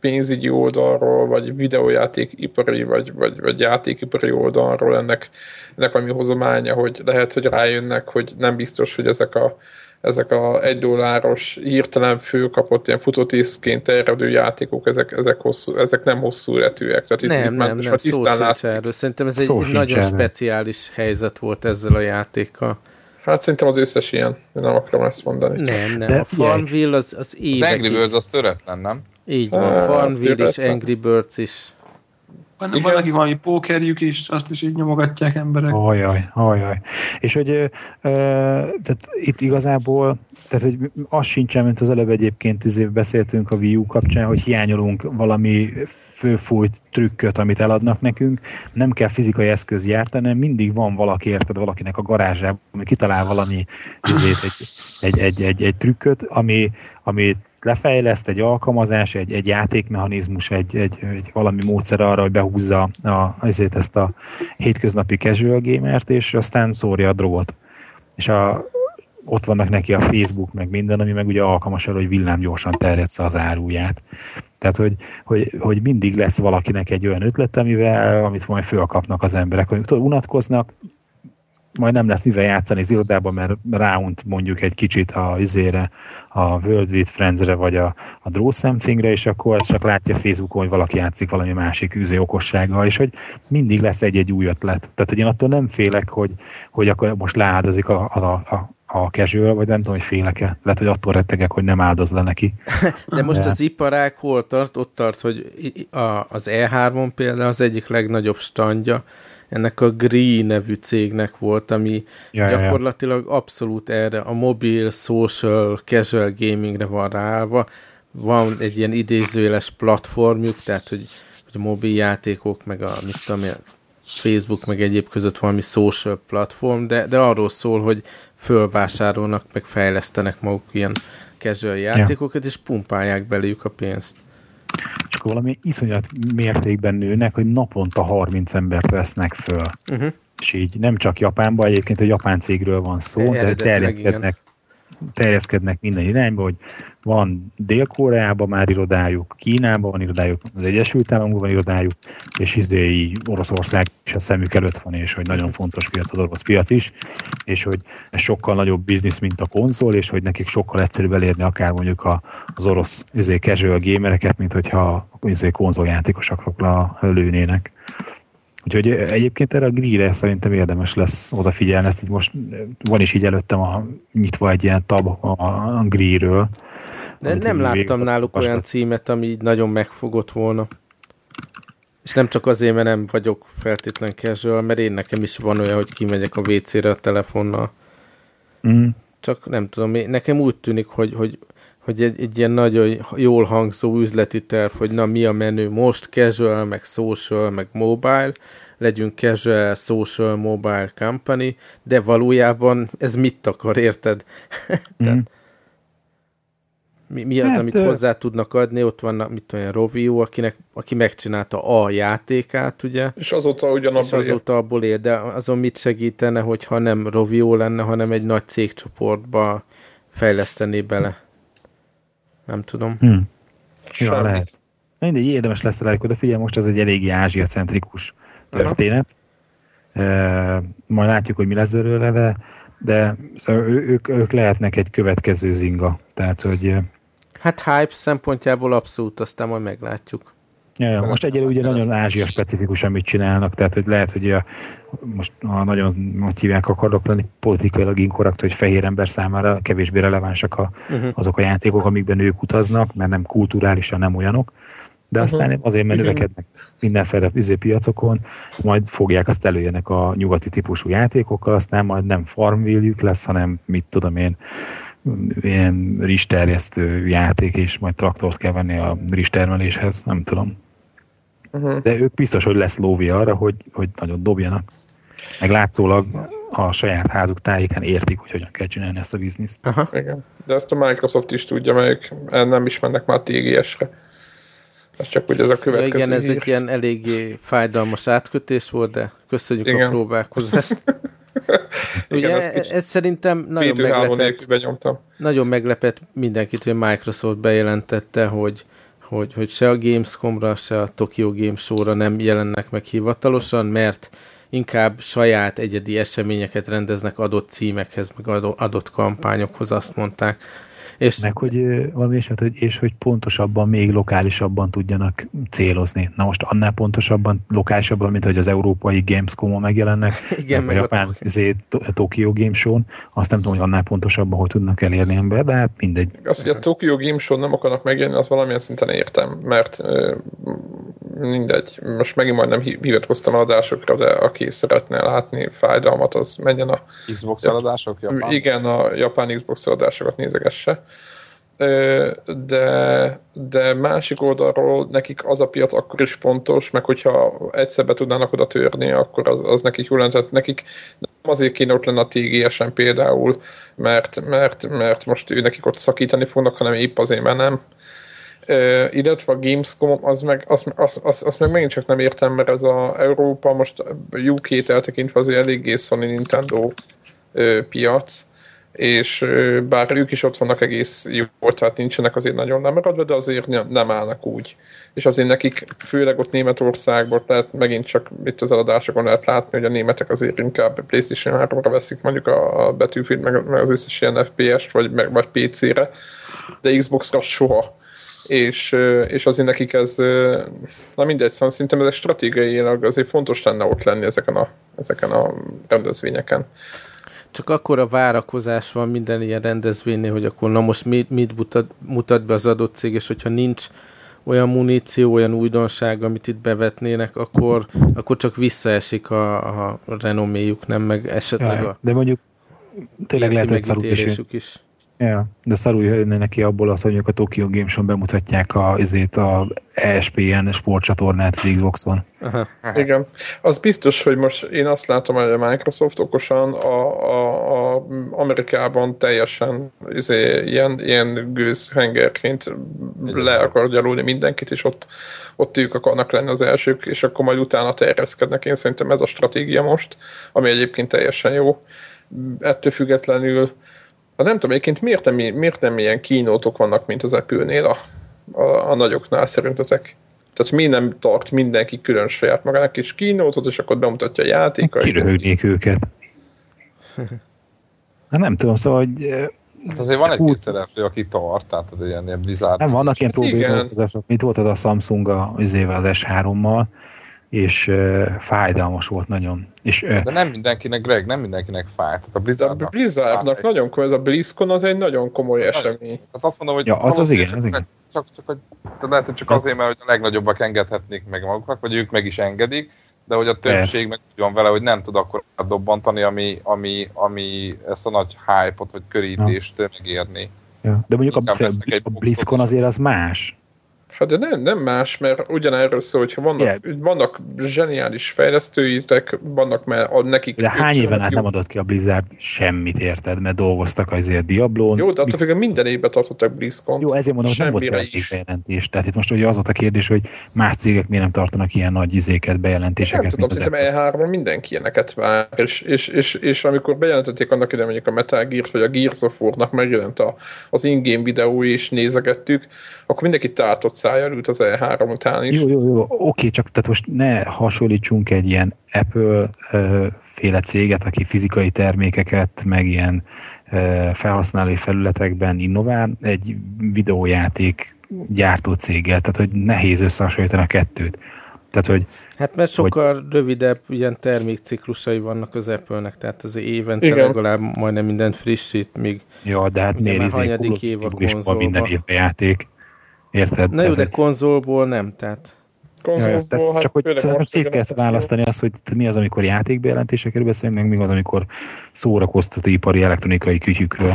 pénzügyi oldalról, vagy videójátékipari, vagy, vagy, vagy játékipari oldalról ennek, ennek ami hozománya, hogy lehet, hogy rájönnek, hogy nem biztos, hogy ezek a ezek a egy dolláros hirtelen főkapott ilyen futótiszként terjedő játékok, ezek, ezek, hosszú, ezek nem hosszú életűek.
Tehát itt, nem, itt nem, nem, szó látszik. erről. Szerintem ez egy, egy nagyon erről. speciális helyzet volt ezzel a játékkal.
Hát szerintem az összes ilyen, nem akarom ezt mondani.
Nem, nem. De a Farmville az, az évekig...
Az Angry Birds az töretlen, nem?
Így van, hát, Farmville is, Angry Birds is.
Van, van aki valami pókerjük is, azt is így nyomogatják emberek.
Ajaj, ajaj. És hogy ö, tehát itt igazából, tehát hogy az sincsen, mint az előbb egyébként izé beszéltünk a Wii U kapcsán, hogy hiányolunk valami főfújt trükköt, amit eladnak nekünk, nem kell fizikai eszköz hanem mindig van valaki, érted, valakinek a garázsában, ami kitalál valami izét, egy, egy, egy, egy, egy trükköt, ami, ami lefejleszt egy alkalmazás, egy, egy játékmechanizmus, egy, egy, egy valami módszer arra, hogy behúzza a, azért ezt a hétköznapi casual gamert, és aztán szórja a drogot. És a, ott vannak neki a Facebook, meg minden, ami meg ugye alkalmas arra, hogy villámgyorsan terjedsz az áruját. Tehát, hogy, hogy, hogy mindig lesz valakinek egy olyan ötlet, amivel, amit majd fölkapnak az emberek, hogy tudod, unatkoznak, majd nem lesz mivel játszani az irodában, mert ráunt mondjuk egy kicsit a izére, a World with Friends-re, vagy a, a Draw Something-re, és akkor csak látja Facebookon, hogy valaki játszik valami másik üzé okossággal, és hogy mindig lesz egy-egy új ötlet. Tehát, hogy én attól nem félek, hogy, hogy akkor most leáldozik a, a, a, a casual, vagy nem tudom, hogy félek-e. Lehet, hogy attól rettegek, hogy nem áldoz le neki.
De most De... az iparág hol tart? Ott tart, hogy a, az E3-on például az egyik legnagyobb standja, ennek a Green nevű cégnek volt, ami ja, gyakorlatilag ja. abszolút erre a mobil, social, casual gamingre van ráállva. Van egy ilyen idézőjeles platformjuk, tehát hogy, hogy a mobil játékok, meg a mit tudom, Facebook, meg egyéb között valami social platform, de, de arról szól, hogy fölvásárolnak, meg fejlesztenek maguk ilyen casual játékokat, ja. és pumpálják beléjük a pénzt
csak valami iszonyat mértékben nőnek, hogy naponta 30 embert vesznek föl. Uh-huh. És így nem csak Japánban, egyébként egy japán cégről van szó, de terjeszkednek, terjeszkednek minden irányba, hogy van Dél-Koreában már irodájuk, Kínában van irodájuk, az Egyesült Államokban van irodájuk, és izé így Oroszország is a szemük előtt van, és hogy nagyon fontos piac az orosz piac is, és hogy ez sokkal nagyobb biznisz, mint a konzol, és hogy nekik sokkal egyszerűbb elérni akár mondjuk a, az orosz izé, casual gamereket, mint hogyha izé, konzoljátékosakra lőnének. Úgyhogy egyébként erre a grillre szerintem érdemes lesz odafigyelni. Ezt így most van is így előttem a, nyitva egy ilyen tab a, grillről.
De nem láttam náluk vaskat. olyan címet, ami így nagyon megfogott volna. És nem csak azért, mert nem vagyok feltétlen casual, mert én nekem is van olyan, hogy kimegyek a WC-re a telefonnal. Mm. Csak nem tudom, nekem úgy tűnik, hogy, hogy, hogy egy, egy ilyen nagyon jól hangzó üzleti terv, hogy na mi a menő most, casual, meg social, meg mobile, legyünk casual, social, mobile company, de valójában ez mit akar, érted? Mm. Mi, mi az, hát, amit hozzá tudnak adni? Ott van, mit olyan Rovio, akinek, aki megcsinálta a játékát, ugye?
És azóta ugyanabból És
azóta ér. abból ér, de azon mit segítene, hogyha nem Rovio lenne, hanem egy nagy cégcsoportba fejlesztené bele? Nem tudom.
Hmm. Ja, lehet. Mindegy, érdemes lesz rájuk, de figyelj, most ez egy eléggé ázsia-centrikus történet. Uh, majd látjuk, hogy mi lesz belőle, de, de szóval ők, ők lehetnek egy következő zinga. Tehát, hogy
Hát hype szempontjából abszolút, aztán majd meglátjuk.
Ja, most egyelőre ugye nagyon Ázsia specifikus, amit csinálnak, tehát hogy lehet, hogy a, most ha nagyon hogy hívják akarok lenni, politikailag inkorrekt, hogy fehér ember számára kevésbé relevánsak a, uh-huh. azok a játékok, amikben ők utaznak, mert nem kulturálisan nem olyanok, de uh-huh. aztán azért, mert növekednek mindenféle izé piacokon, majd fogják azt előjönnek a nyugati típusú játékokkal, aztán majd nem farmville lesz, hanem mit tudom én, ilyen rizsterjesztő játék, és majd traktort kell venni a rizstermeléshez, nem tudom. Uh-huh. De ők biztos, hogy lesz lóvi arra, hogy, hogy nagyon dobjanak. Meg látszólag a saját házuk tájéken értik, hogy hogyan kell csinálni ezt a bizniszt.
Aha. Igen. De ezt a Microsoft is tudja, melyik nem is mennek már TGS-re. Ez csak hogy ez a következő
Igen, ez hír. egy ilyen eléggé fájdalmas átkötés volt, de köszönjük Igen. a próbálkozást. Ugye Igen, ez, ez szerintem nagyon meglepett, nagyon meglepett mindenkit, hogy Microsoft bejelentette, hogy, hogy, hogy se a Gamescomra, se a Tokyo Game Show-ra nem jelennek meg hivatalosan, mert inkább saját egyedi eseményeket rendeznek adott címekhez, meg adott kampányokhoz, azt mondták.
És meg hogy valami is, hogy, és hogy pontosabban, még lokálisabban tudjanak célozni. Na most annál pontosabban, lokálisabban, mint hogy az európai Gamescom-on megjelennek,
Igen,
meg a japán a Tokyo Game Show-n, azt nem tudom, hogy annál pontosabban, hogy tudnak elérni ember, de hát mindegy.
Az, hogy a Tokyo Game Show nem akarnak megjelenni, az valamilyen szinten értem, mert mindegy. Most megint majdnem hivatkoztam adásokra, de aki szeretne látni fájdalmat, az menjen a...
Xbox eladások?
Japán? Igen, a japán Xbox eladásokat nézegesse de, de másik oldalról nekik az a piac akkor is fontos, meg hogyha egyszer be tudnának oda törni, akkor az, az nekik jó lenne. nekik nem azért kéne ott lenne a TGS-en például, mert, mert, mert most ő nekik ott szakítani fognak, hanem épp azért, mert nem. Uh, illetve a Gamescom, az meg, az, az, az, az meg megint csak nem értem, mert ez a Európa most UK-t eltekintve azért eléggé Sony Nintendo uh, piac, és bár ők is ott vannak egész jól, tehát nincsenek azért nagyon lemaradva, de azért nem állnak úgy. És azért nekik, főleg ott Németországban, tehát megint csak itt az eladásokon lehet látni, hogy a németek azért inkább PlayStation 3-ra veszik mondjuk a, Battlefield, meg, meg az összes ilyen FPS-t, vagy, meg, vagy PC-re, de Xbox-ra soha. És, és azért nekik ez, na mindegy, szóval szerintem ez stratégiailag azért fontos lenne ott lenni ezeken a, ezeken a rendezvényeken
csak akkor a várakozás van minden ilyen rendezvénynél, hogy akkor na most mit, mit mutat, mutat be az adott cég, és hogyha nincs olyan muníció, olyan újdonság, amit itt bevetnének, akkor, akkor csak visszaesik a, a renoméjuk, nem meg esetleg
ja, a... De mondjuk tényleg lehet, hogy szarul is. is. Ja, de szarul jönne neki abból az, hogy a Tokyo Game Show bemutatják a, azért a ESPN sportcsatornát az Xboxon.
Aha. Igen. Az biztos, hogy most én azt látom, hogy a Microsoft okosan a, a, a Amerikában teljesen izé, ilyen, ilyen gőzhengerként le akar gyalulni mindenkit, és ott, ott ők akarnak lenni az elsők, és akkor majd utána terjeszkednek. Én szerintem ez a stratégia most, ami egyébként teljesen jó. Ettől függetlenül a nem tudom, egyébként miért nem, miért nem ilyen kínótok vannak, mint az Apple-nél a, a, a nagyoknál szerintetek? Tehát mi nem tart mindenki külön saját magának is kínótot, és akkor bemutatja a játékait?
Kiröhögnék őket. Hát nem tudom, szóval, hogy
Hát azért van egy-két szereplő, aki tart, tehát az ilyen, ilyen bizarr.
Nem, vannak ilyen próbálkozások, mint volt az a Samsung a, az S3-mal, és uh, fájdalmas volt nagyon. És, uh,
De nem mindenkinek, Greg, nem mindenkinek fáj. Tehát a Blizzardnak,
a Blizzardnak nagyon komoly, ez a BlizzCon az egy nagyon komoly
ez
esemény.
Tehát azt mondom, hogy
ja, az az igen, az igen.
Csak, csak, hogy, tehát lehet, hogy csak azért, mert hogy a legnagyobbak engedhetnék meg maguknak, vagy ők meg is engedik, de hogy a többség meg úgy van vele, hogy nem tud akkor dobbantani, ami, ami, ami ezt a nagy hype-ot, vagy körítést ja. megérni.
Ja. De mondjuk a, a, a BlizzCon azért az más.
Hát de nem, nem más, mert ugyanerről szól, hogyha vannak, yeah. vannak zseniális fejlesztőitek, vannak mert a, nekik...
De hány éven át nem adott ki a Blizzard semmit, érted? Mert dolgoztak azért Diablon.
Jó, de attól függően minden évben tartottak BlizzCon.
Jó, ezért mondom, hogy nem volt bejelentés. Tehát itt most ugye az volt a kérdés, hogy más cégek miért nem tartanak ilyen nagy izéket, bejelentéseket. Nem
tudom, szerintem E3-on mindenki ilyeneket vár, és, és, és, és, amikor bejelentették annak ide mondjuk a Metal Gear, vagy a Gears of War-nak megjelent a, az in-game videó, és nézegettük, akkor mindenki tátott szájjal ült az E3 után is.
Jó, jó, jó, oké, csak tehát most ne hasonlítsunk egy ilyen Apple ö, féle céget, aki fizikai termékeket, meg ilyen ö, felhasználói felületekben innovál, egy videójáték gyártó céggel, tehát hogy nehéz összehasonlítani a kettőt. Tehát, hogy,
hát mert sokkal hogy... rövidebb ilyen termékciklusai vannak az Apple-nek, tehát az évente Igen. legalább majdnem mindent frissít, míg
Ja, de hát miért izé év a minden évben játék. Érted?
Na jó, de konzolból nem, tehát...
Konzolból, ja, tehát hát csak hogy szerintem szét kell választani azt, hogy mi az, amikor játékbejelentésekről beszélünk, meg mi az, amikor szórakoztató ipari elektronikai kütyükről.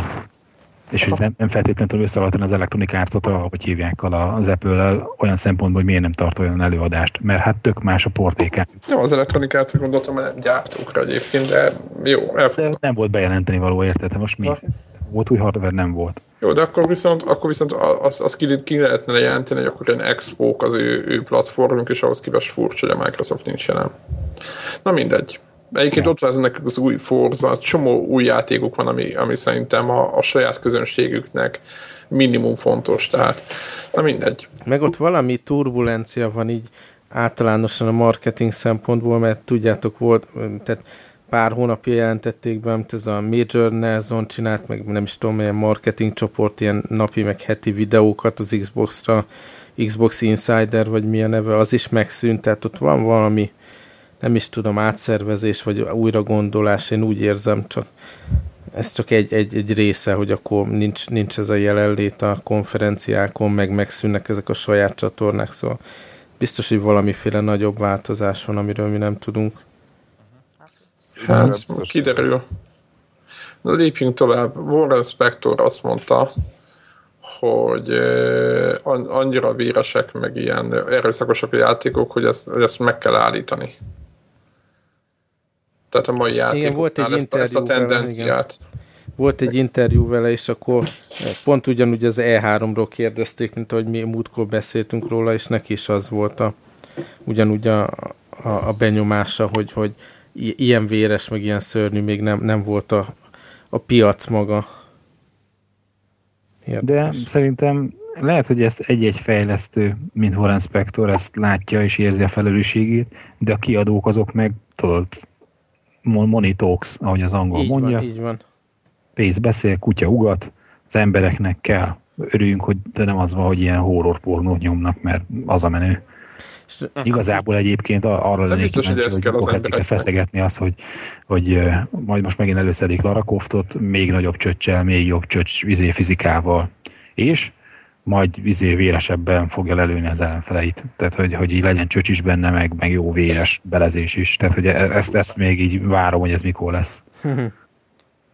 És hogy nem, nem feltétlenül tudom összevaltani az elektronikárcot, ahogy hívják az Apple-el, olyan szempontból, hogy miért nem tart olyan előadást. Mert hát tök más a portékán.
Jó, az elektronikárcot gondoltam, hogy gyártókra egyébként, de jó, elfogadom.
nem volt bejelenteni való, érted? Most mi? Volt új hardware, nem volt.
Jó, de akkor viszont, akkor viszont azt az ki, ki lehetne jelenteni, hogy akkor egy expo az ő, ő platformunk, és ahhoz képest furcsa, hogy a Microsoft nincs jelen. Na mindegy. Egyébként ott van nekik az új Forza, csomó új játékuk van, ami, ami szerintem a, a saját közönségüknek minimum fontos, tehát na mindegy.
Meg ott valami turbulencia van így általánosan a marketing szempontból, mert tudjátok, volt, tehát pár hónapja jelentették be, amit ez a Major Nelson csinált, meg nem is tudom, milyen marketing csoport, ilyen napi, meg heti videókat az Xbox-ra, Xbox Insider, vagy mi a neve, az is megszűnt, tehát ott van valami, nem is tudom, átszervezés, vagy újra gondolás, én úgy érzem, csak ez csak egy, egy, egy része, hogy akkor nincs, nincs ez a jelenlét a konferenciákon, meg megszűnnek ezek a saját csatornák, szóval biztos, hogy valamiféle nagyobb változás van, amiről mi nem tudunk.
Hát, kiderül. Na, lépjünk tovább. Warren Spector azt mondta, hogy annyira véresek, meg ilyen erőszakosak a játékok, hogy ezt, hogy ezt meg kell állítani. Tehát a mai játékoknál
volt egy
ezt, a, ezt a tendenciát.
Vele, volt egy interjú vele, és akkor pont ugyanúgy az E3-ról kérdezték, mint ahogy mi múltkor beszéltünk róla, és neki is az volt a, ugyanúgy a, a, a benyomása, hogy, hogy ilyen véres, meg ilyen szörnyű még nem, nem volt a, a piac maga.
Érdekes. De szerintem lehet, hogy ezt egy-egy fejlesztő, mint Warren Spector, ezt látja és érzi a felelősségét, de a kiadók azok meg, tudod, money talks, ahogy az angol
így
mondja.
Van, így van.
Pénz beszél, kutya ugat, az embereknek kell. Örüljünk, hogy de nem az van, hogy ilyen horror pornót nyomnak, mert az a menő. Igazából egyébként arra lennék
biztos, hogy, hogy kell az
feszegetni azt, hogy, hogy majd most megint előszedik Lara Croftot, még nagyobb csöccsel, még jobb csöcs vizé fizikával, és majd vizé véresebben fogja lelőni az ellenfeleit. Tehát, hogy, hogy így legyen csöcs is benne, meg, meg jó véres belezés is. Tehát, hogy e-, ezt, ezt még így várom, hogy ez mikor lesz.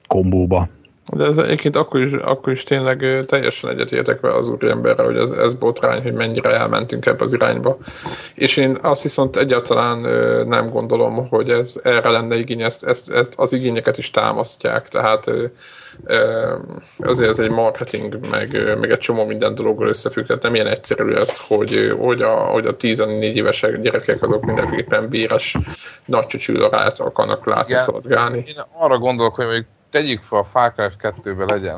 Kombóba.
De ez egyébként akkor is, akkor is tényleg teljesen egyetértek vele az úriemberre, hogy ez, ez botrány, hogy mennyire elmentünk ebbe az irányba. És én azt viszont egyáltalán nem gondolom, hogy ez erre lenne igény, ezt, ezt, ezt az igényeket is támasztják, tehát azért ez egy marketing, meg, meg egy csomó minden dologgal összefügg, tehát nem ilyen egyszerű ez, hogy, hogy, a, hogy a 14 évesek gyerekek azok mindenképpen véres nagy akarnak látni, Igen. szaladgálni.
Én arra gondolok, hogy mondjuk tegyük fel a Far Cry 2-be legyen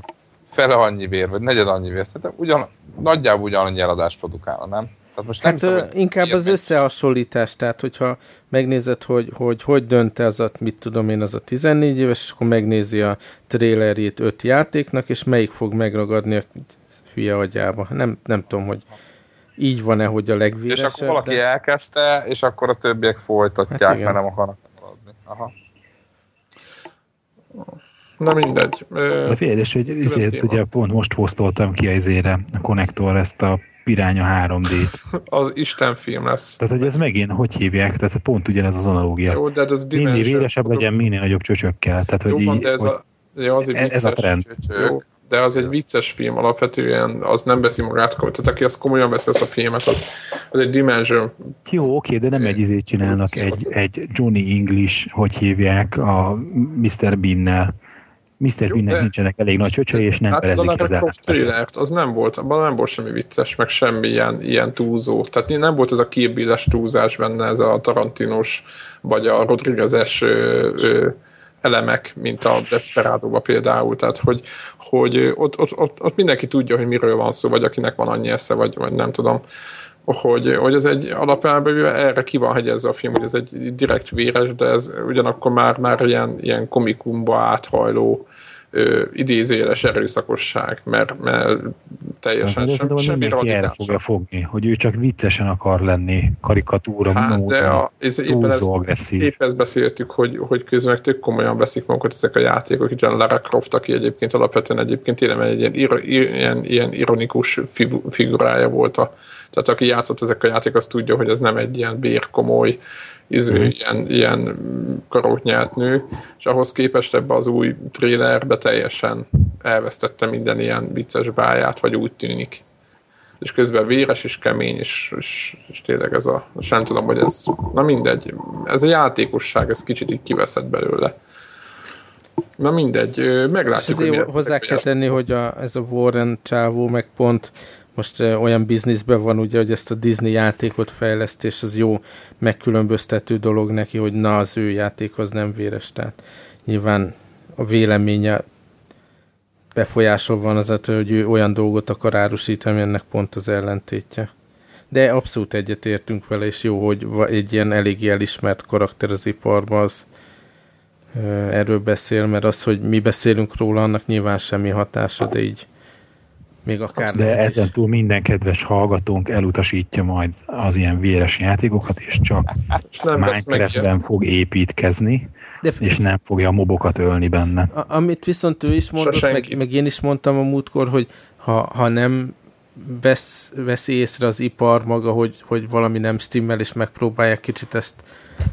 fele annyi vér, vagy negyed annyi vér, szerintem ugyan, nagyjából ugyanannyi eladást produkálna, nem?
Tehát most nem hát hiszem, hogy inkább az összehasonlítás, tehát hogyha megnézed, hogy hogy, hogy dönt ez a, mit tudom én, az a 14 éves, és akkor megnézi a trailerjét öt játéknak, és melyik fog megragadni a hülye agyába. Nem, nem tudom, hogy így van-e, hogy a legvéresebb.
És akkor valaki de... elkezdte, és akkor a többiek folytatják, hát mert nem akarnak maradni. Aha.
Na mindegy.
De figyelj, és hogy ezért ugye pont most posztoltam ki az a konnektor ezt a Piránya 3D-t.
az Isten film lesz.
Tehát, hogy ez megint, hogy hívják, tehát pont ugyanez az analógia.
Jó, de ez
minél véresebb legyen, minél nagyobb csöcsökkel. Tehát, hogy
Jó,
így,
de ez,
hogy
a, ja, az
ez, ez a trend.
Jó, de az egy vicces film alapvetően, az nem veszi magát. Tehát aki azt komolyan veszi azt a filmet, az, az egy Dimension.
Jó, oké, de nem egy izét csinálnak, egy, egy Johnny English, hogy hívják, a Mr. Bean-nel Mr. Beannek nincsenek elég nagy csöcsei, és nem hát perezik az
trailert, az nem volt, abban nem volt semmi vicces, meg semmi ilyen, ilyen túlzó. Tehát nem volt ez a kirbíles túlzás benne, ez a Tarantinos, vagy a Rodriguez-es elemek, mint a desperado például, tehát hogy, hogy ott, ott, ott, ott, mindenki tudja, hogy miről van szó, vagy akinek van annyi esze, vagy, vagy nem tudom hogy, hogy ez egy alapjában erre ki van hegyezve a film, hogy ez egy direkt véres, de ez ugyanakkor már, már ilyen, ilyen komikumba áthajló ö, idézéles erőszakosság, mert, mert teljesen
hát, sem, semmi erre fogja fogni, hogy ő csak viccesen akar lenni, karikatúra, hát, móda, de a, ez, éppen, ez, agresszív.
éppen ezt beszéltük, hogy, hogy közben meg tök komolyan veszik magukat ezek a játékok, itt Lara Croft, aki egyébként alapvetően egyébként tényleg egy ilyen, ilyen, ilyen ironikus figurája volt a, tehát aki játszott ezek a játék, az tudja, hogy ez nem egy ilyen bérkomoly, iző, mm. ilyen, ilyen karótnyát nő, és ahhoz képest ebbe az új trailerbe teljesen elvesztette minden ilyen vicces báját, vagy úgy tűnik. És közben véres és kemény, és, és, és tényleg ez a, és nem tudom, hogy ez, na mindegy, ez a játékosság, ez kicsit így kiveszett belőle. Na mindegy, meglátjuk,
és hogy hozzá kell tenni, hogy a, ez a Warren csávó meg pont most olyan bizniszben van ugye, hogy ezt a Disney játékot fejlesztés az jó megkülönböztető dolog neki, hogy na az ő játék az nem véres, tehát nyilván a véleménye befolyásol van az, hogy ő olyan dolgot akar árusítani, ennek pont az ellentétje. De abszolút egyetértünk vele, és jó, hogy egy ilyen eléggé elismert karakter az iparban az erről beszél, mert az, hogy mi beszélünk róla, annak nyilván semmi hatása, de így még akár
De ezen túl minden kedves hallgatónk elutasítja majd az ilyen véres játékokat, és csak Minecraftben fog építkezni, de és nem fogja a mobokat ölni benne.
A, amit viszont ő is mondott, meg, meg én is mondtam a múltkor, hogy ha, ha nem vesz, veszi észre az ipar maga, hogy, hogy valami nem stimmel, és megpróbálják kicsit ezt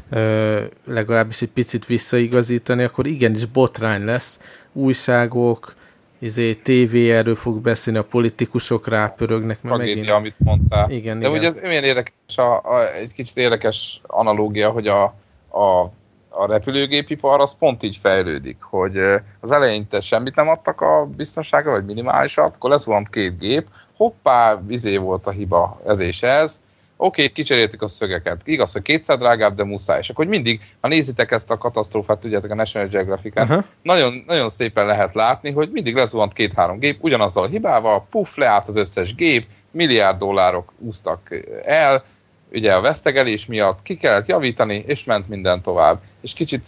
ö, legalábbis egy picit visszaigazítani, akkor igenis botrány lesz. Újságok, izé, TV erről fog beszélni, a politikusok rápörögnek.
Mert Tragédia, megint... amit mondtál.
Igen,
De
igen.
ugye ez olyan érdekes, a, a, egy kicsit érdekes analógia, hogy a, a a repülőgépipar az pont így fejlődik, hogy az elején te semmit nem adtak a biztonságra, vagy minimálisat, akkor lesz van két gép, hoppá, izé volt a hiba, ez és ez, oké, okay, kicseréltük a szögeket. Igaz, hogy kétszer drágább, de muszáj. És akkor mindig, ha nézitek ezt a katasztrófát, tudjátok, a National Geographic-en, uh-huh. nagyon, nagyon szépen lehet látni, hogy mindig lezuhant két-három gép, ugyanazzal a hibával, puff, leállt az összes gép, milliárd dollárok úsztak el, ugye a vesztegelés miatt ki kellett javítani, és ment minden tovább. És kicsit,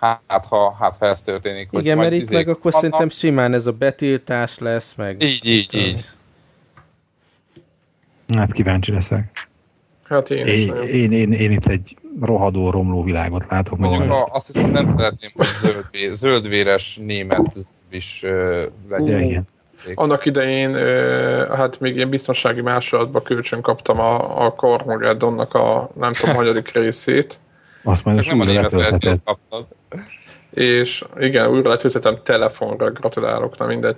hát ha, hát, ha ez történik.
Igen, mert itt meg akkor vannak. szerintem simán ez a betiltás lesz, meg...
Így, így, így.
Hát kíváncsi leszek.
Hát én, én,
én, én, én itt egy rohadó, romló világot látok.
Mondjuk a, azt hiszem nem szeretném, hogy zöldvé, zöldvéres német is uh, legyen.
igen.
Annak idején, hát még ilyen biztonsági másolatban kölcsön kaptam a, a Carmageddonnak a nem tudom, hanyadik részét.
Azt majd
Csak nem a német verziót kaptad.
És igen, újra letöltöttem telefonra, gratulálok, na mindegy.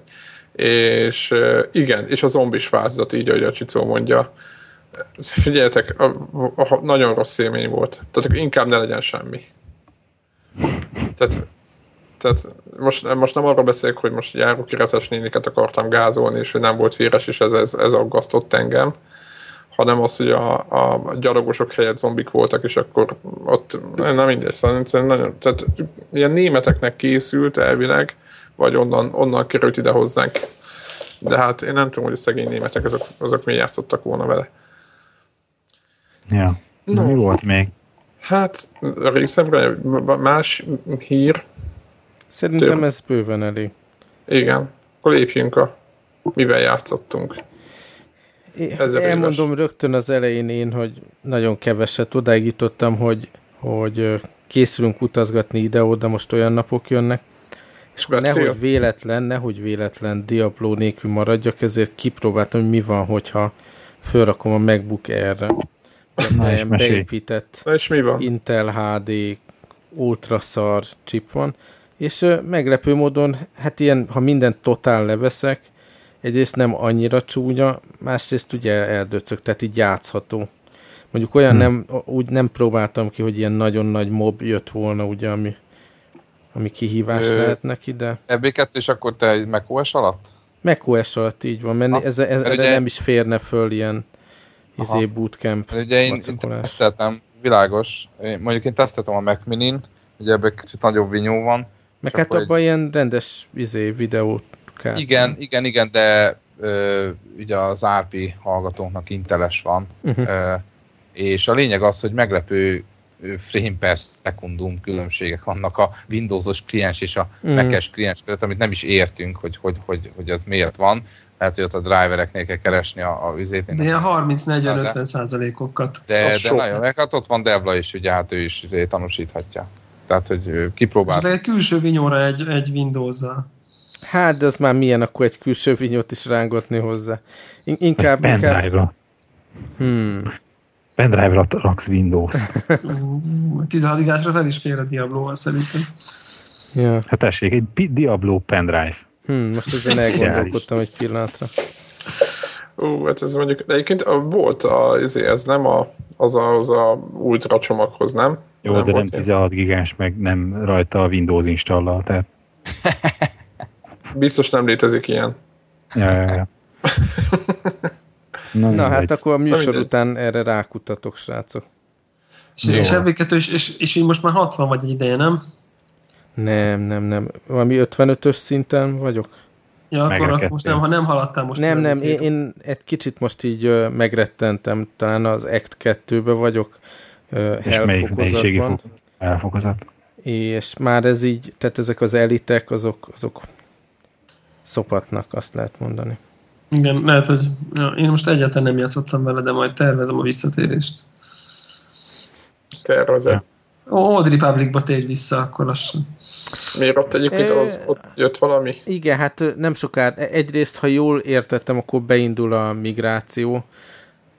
És igen, és a zombis változat, így, ahogy a Csicó mondja. Figyeljetek, a, a, a, nagyon rossz élmény volt. Tehát inkább ne legyen semmi. Tehát tehát most, most nem arról beszélek, hogy most járókiretes néniket akartam gázolni, és hogy nem volt véres, és ez, ez, ez aggasztott engem, hanem az, hogy a, a gyalogosok helyett zombik voltak, és akkor ott, nem mindegy, szóval nagyon, tehát ilyen németeknek készült elvileg, vagy onnan, onnan került ide hozzánk. De hát én nem tudom, hogy a szegény németek azok, azok mi játszottak volna vele.
Ja. No. Mi volt még?
Hát részemre más hír,
Szerintem Tőle. ez bőven elég.
Igen. Akkor lépjünk a mivel játszottunk.
Ezzel Elmondom éves. rögtön az elején én, hogy nagyon keveset odáig jutottam, hogy, hogy készülünk utazgatni ide-oda, most olyan napok jönnek, és akkor nehogy véletlen, nehogy véletlen Diablo nélkül maradjak, ezért kipróbáltam, hogy mi van, hogyha fölrakom a MacBook Air-re. Na, beépített
Na és mi van?
Intel HD ultraszar chip van, és meglepő módon, hát ilyen, ha mindent totál leveszek, egyrészt nem annyira csúnya, másrészt ugye eldöcök, tehát így játszható. Mondjuk olyan hmm. nem, úgy nem próbáltam ki, hogy ilyen nagyon nagy mob jött volna, ugye, ami, ami kihívás Ö, lehet neki, de...
EB2, és akkor te egy macOS alatt?
macOS alatt így van, mert ha, ez, ez, ez ugye... nem is férne föl ilyen izé bootcamp.
Mert ugye én, én teszteltem, világos, én, mondjuk én teszteltem a Mac Minin, ugye ebben kicsit nagyobb vinyó van,
meg hát abban egy... ilyen rendes izé, videót kell.
Igen, igen, igen, de ö, ugye az RP hallgatónknak inteles van, uh-huh. ö, és a lényeg az, hogy meglepő frame per szekundum különbségek vannak a Windowsos kliens és a mm. Mac-es kliens között, amit nem is értünk, hogy, hogy, hogy, hogy ez miért van. Lehet, hogy ott a drivereknél kell keresni a, a üzét.
De ilyen 30-40-50 százalékokat.
De, de nagyon, hát ott van Devla is, ugye hát ő is izé tanúsíthatja. Tehát, hogy kipróbált.
egy külső vinyóra egy, egy Windows-zal.
Hát, de az már milyen akkor egy külső vinyót is rángatni hozzá. In- inkább...
Pendrive-ra.
Hmm.
Pendrive-ra raksz Windows.
16 ásra fel is fér a Diablo-val szerintem.
Ja.
Hát tessék, egy Diablo pendrive.
Hmm, most ezen elgondolkodtam egy pillanatra.
Ó, hát ez mondjuk, de egyébként volt a, ez nem a, az a, az a ultra csomaghoz, nem?
Jó, nem de nem 16 gigás, meg nem rajta a Windows installal, tehát...
Biztos nem létezik ilyen.
Ja, ja, ja.
Na, Na hát akkor a műsor után erre rákutatok, srácok.
És, és, és, és, és így most már 60 vagy egy ideje, nem?
Nem, nem, nem. Valami 55-ös szinten vagyok.
Ja, akkor most nem, ha nem haladtál most.
Nem, nem, én, én egy kicsit most így uh, megrettentem, talán az Act 2-be vagyok,
uh, elfokozat.
És már ez így, tehát ezek az elitek, azok, azok szopatnak, azt lehet mondani.
Igen, lehet, hogy ja, én most egyáltalán nem játszottam vele, de majd tervezem a visszatérést.
Tervezem.
Old Republicba térj vissza, akkor lassan.
Miért ott egyébként
Ö,
az, ott jött valami?
Igen, hát nem sokára. Egyrészt, ha jól értettem, akkor beindul a migráció,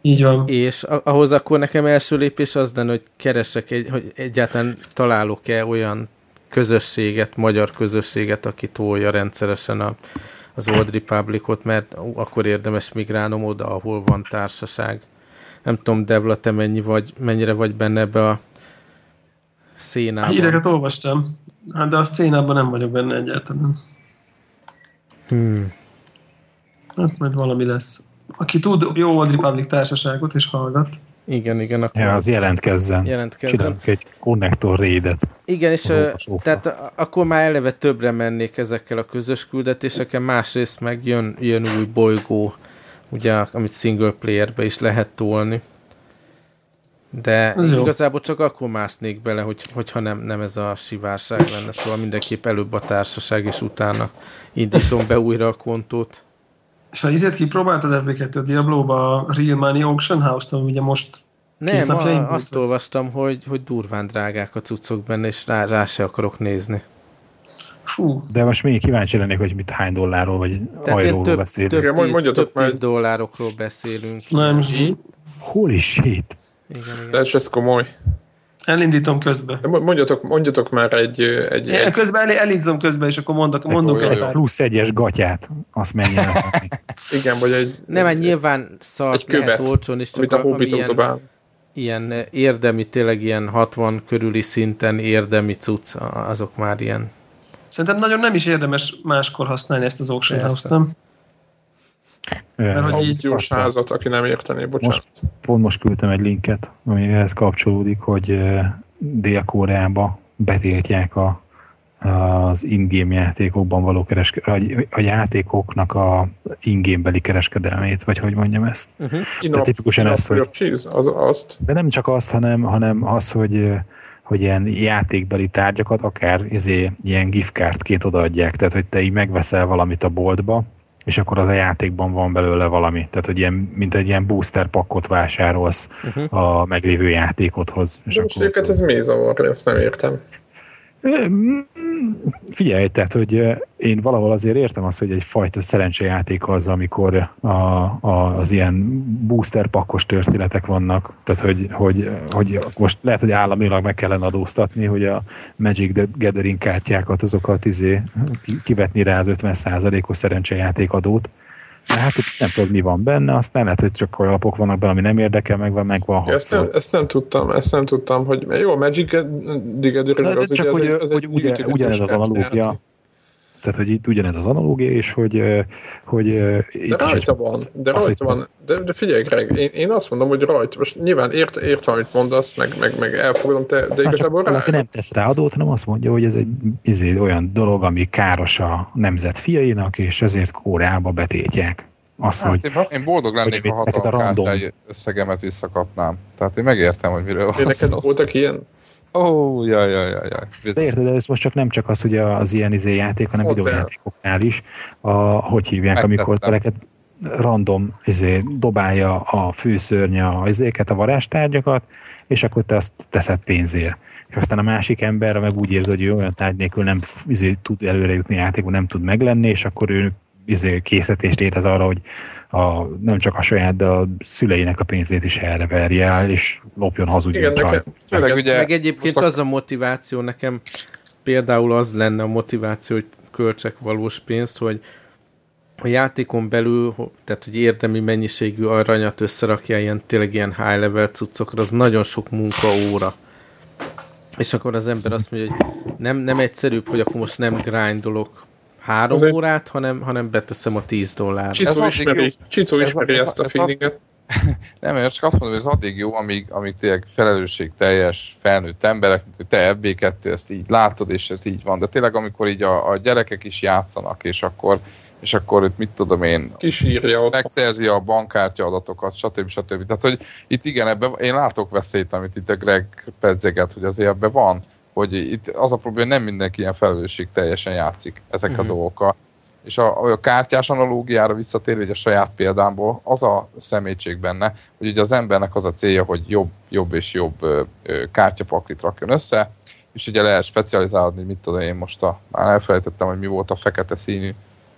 Így van.
és ahhoz akkor nekem első lépés az lenne, hogy keresek, egy, hogy egyáltalán találok-e olyan közösséget, magyar közösséget, aki tolja rendszeresen a, az Old Republicot, mert akkor érdemes migrálnom oda, ahol van társaság. Nem tudom, Devla, te mennyi vagy, mennyire vagy benne ebbe a szénában.
Híreket olvastam, hát de a szcénában nem vagyok benne egyáltalán.
Hmm.
Hát majd valami lesz. Aki tud jó Old Republic társaságot és hallgat,
Igen, igen, akkor
Ja, az jelentkezzen.
jelentkezzem.
Csinálunk egy konnektor raidet.
Igen, és tehát akkor már eleve többre mennék ezekkel a közös küldetéseken, másrészt meg jön, jön új bolygó, ugye, amit single playerbe is lehet tolni. De
Ez jó.
igazából csak akkor másznék bele, hogy, hogyha nem, nem ez a sivárság lenne, szóval mindenképp előbb a társaság, és utána indítom be újra a kontót.
és ha izét kipróbáltad FB2 Diablo-ba a Real Money Auction House-t, ami ugye most
Nem, a, azt
vagy?
olvastam, hogy, hogy durván drágák a cuccok benne, és rá, rá se akarok nézni.
fú,
De most még kíváncsi lennék, hogy mit hány dollárról vagy
Tehát
ajróról
több,
beszélünk.
több, tíz,
mondjatok
több tíz dollárokról beszélünk.
nem,
Holy shit!
Igen, igen.
De ez komoly.
elindítom közbe.
De mondjatok, mondjatok már egy, egy, egy
közben el, elindítom közbe, és akkor mondok, mondunk
jó,
egy pár.
Plusz egyes gatyát, azt menjen
igen, vagy egy,
Nem,
egy,
nyilván szart
egy követ,
lehet olcsón is, csak
a
a, ilyen,
dobál.
ilyen érdemi, tényleg ilyen 60 körüli szinten érdemi cucc, azok már ilyen.
Szerintem nagyon nem is érdemes máskor használni ezt az auction nem? Mert hogy így
Aukciós házat, aki nem értené, bocsánat.
Pont most küldtem egy linket, ami ehhez kapcsolódik, hogy Dél-Koreába betiltják a, az in-game játékokban való kereskedelmet, a játékoknak a in-game-beli kereskedelmét, vagy hogy mondjam ezt.
Uh-huh.
Inap,
tipikusan ezt, hogy-
cheese, az, azt.
De nem csak azt, hanem, hanem az, hogy, hogy ilyen játékbeli tárgyakat akár izé, ilyen giftcardként odaadják, tehát hogy te így megveszel valamit a boltba, és akkor az a játékban van belőle valami. Tehát, hogy ilyen, mint egy ilyen booster pakkot vásárolsz
Uh-huh.
a meglévő játékodhoz. És
De most
akkor,
őket ez mi zavar, ezt nem értem.
Figyelj, tehát, hogy én valahol azért értem azt, hogy egyfajta szerencsejáték az, amikor a, a, az ilyen booster pakkos történetek vannak. Tehát, hogy, hogy, hogy most lehet, hogy államilag meg kellene adóztatni, hogy a Magic the Gathering kártyákat, azokat izé, ki- kivetni rá az 50%-os szerencsejátékadót. De hát ott nem tudod, mi van benne, aztán lehet, hogy csak olyan lapok vannak benne, ami nem érdekel, meg van, meg van
Ezt nem, ezt nem tudtam, ezt nem tudtam, hogy jó, a Magic the Gathering az
csak,
ugye,
hogy,
ez egy, ez
hogy
egy gyűjtögetés
ugyanez az analógia. Tehát, hogy itt ugyanez az analógia, és hogy, ö, hogy
De
itt is
rajta van, de
az,
rajta
hogy-
van. De, de figyelj, Greg, én, én azt mondom, hogy rajta. Most nyilván ért, értem, amit mondasz, meg, meg, meg elfogadom, te, de
Hát
igazából rá,
nem tesz rá adót, hanem azt mondja, hogy ez egy izé, olyan dolog, ami káros a nemzet fiainak, és ezért Kóreába betétják. Azt,
Hát,
hogy
én, én boldog lennék,
hogy
ha
a random-
összegemet visszakapnám. Tehát én megértem, hogy miről
Én
van
neked
szó.
voltak ilyen?
Ó, jaj, jaj, jaj, jaj.
de érted, ez most csak nem csak az, hogy az ilyen izé játék, hanem
Mondd el.
videójátékoknál is, a, hogy hívják, amikor
Megtettem.
neked random izé, dobálja a főszörny a izéket, a varázstárgyakat, és akkor te azt teszed pénzért. És aztán a másik ember meg úgy érzi, hogy ő olyan tárgy nélkül nem izé, tud előre jutni játékban, nem tud meglenni, és akkor ő izé, készítést érez arra, hogy a, nem csak a saját, de a szüleinek a pénzét is erre verje el, és lopjon hazudjon
Igen, nekem,
Főleg
nekem,
ugye
Meg egyébként
most
az a motiváció nekem, például az lenne a motiváció, hogy költsek valós pénzt, hogy a játékon belül, tehát hogy érdemi mennyiségű aranyat összerakja ilyen tényleg ilyen high level cuccokra, az nagyon sok munkaóra. És akkor az ember azt mondja, hogy nem, nem egyszerűbb, hogy akkor most nem grindolok három
Azért-
órát, hanem, hanem beteszem a 10 dollár.
Ez
Csicó ismeri,
jó.
Csicó ismeri
ez-
ezt a
ez-
feelinget.
Nem, én csak azt mondom, hogy ez addig jó, amíg, amíg tényleg felelősségteljes felnőtt emberek, mint hogy te FB2 ezt így látod, és ez így van. De tényleg, amikor így a, a gyerekek is játszanak, és akkor, és akkor itt mit tudom én,
Kisírja
megszerzi a bankkártya adatokat, stb. stb. Tehát, hogy itt igen, ebben én látok veszélyt, amit itt a Greg pedzeget, hogy azért ebben van, hogy itt az a probléma, nem mindenki ilyen felelősség teljesen játszik ezek
Mhm.
a dolgokkal. És a, a kártyás analógiára visszatérve, a saját példámból, az a szemétség benne, hogy ugye az embernek az a célja, hogy jobb, jobb és jobb ö, ö, kártyapaklit rakjon össze, és ugye lehet specializálni, mit tudom én most a, már elfelejtettem, hogy mi volt a fekete színű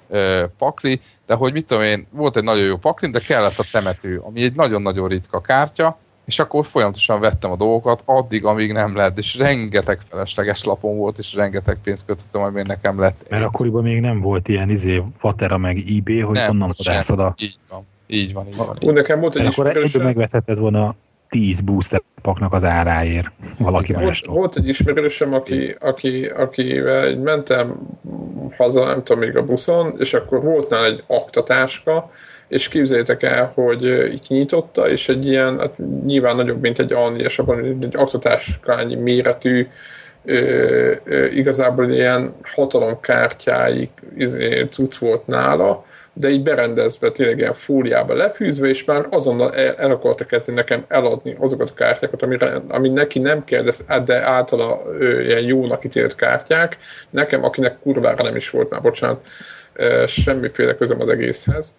ö, pakli, de hogy mit tudom én, volt egy nagyon jó pakli, de kellett a temető, ami egy nagyon-nagyon ritka kártya, és akkor folyamatosan vettem a dolgokat, addig, amíg nem lett, és rengeteg felesleges lapon volt, és rengeteg pénzt kötöttem, amíg nekem lett.
Mert akkoriban még nem volt ilyen izé, Vatera meg eBay, hogy
Nem,
onnan
ott
vadászod a...
Így van, így van, így van.
Ú, nekem volt egy
Mert akkor
ismerősöm,
megvetheted volna 10 booster paknak az áráért valaki
volt,
mástól.
volt egy ismerősöm, aki, aki, akivel így mentem haza, nem tudom, még a buszon, és akkor volt nála egy aktatáska, és képzeljétek el, hogy így kinyitotta, és egy ilyen, hát nyilván nagyobb, mint egy alnies, abban egy aktatáskányi méretű, ö, ö, igazából ilyen hatalomkártyáig izé, cucc volt nála, de így berendezve, tényleg ilyen fóliába lefűzve, és már azonnal el, el akarta kezdeni nekem eladni azokat a kártyákat, amire, ami neki nem kell, de, de általa ö, ilyen jónak ítélt kártyák. Nekem, akinek kurvára nem is volt már, bocsánat, semmiféle közöm az egészhez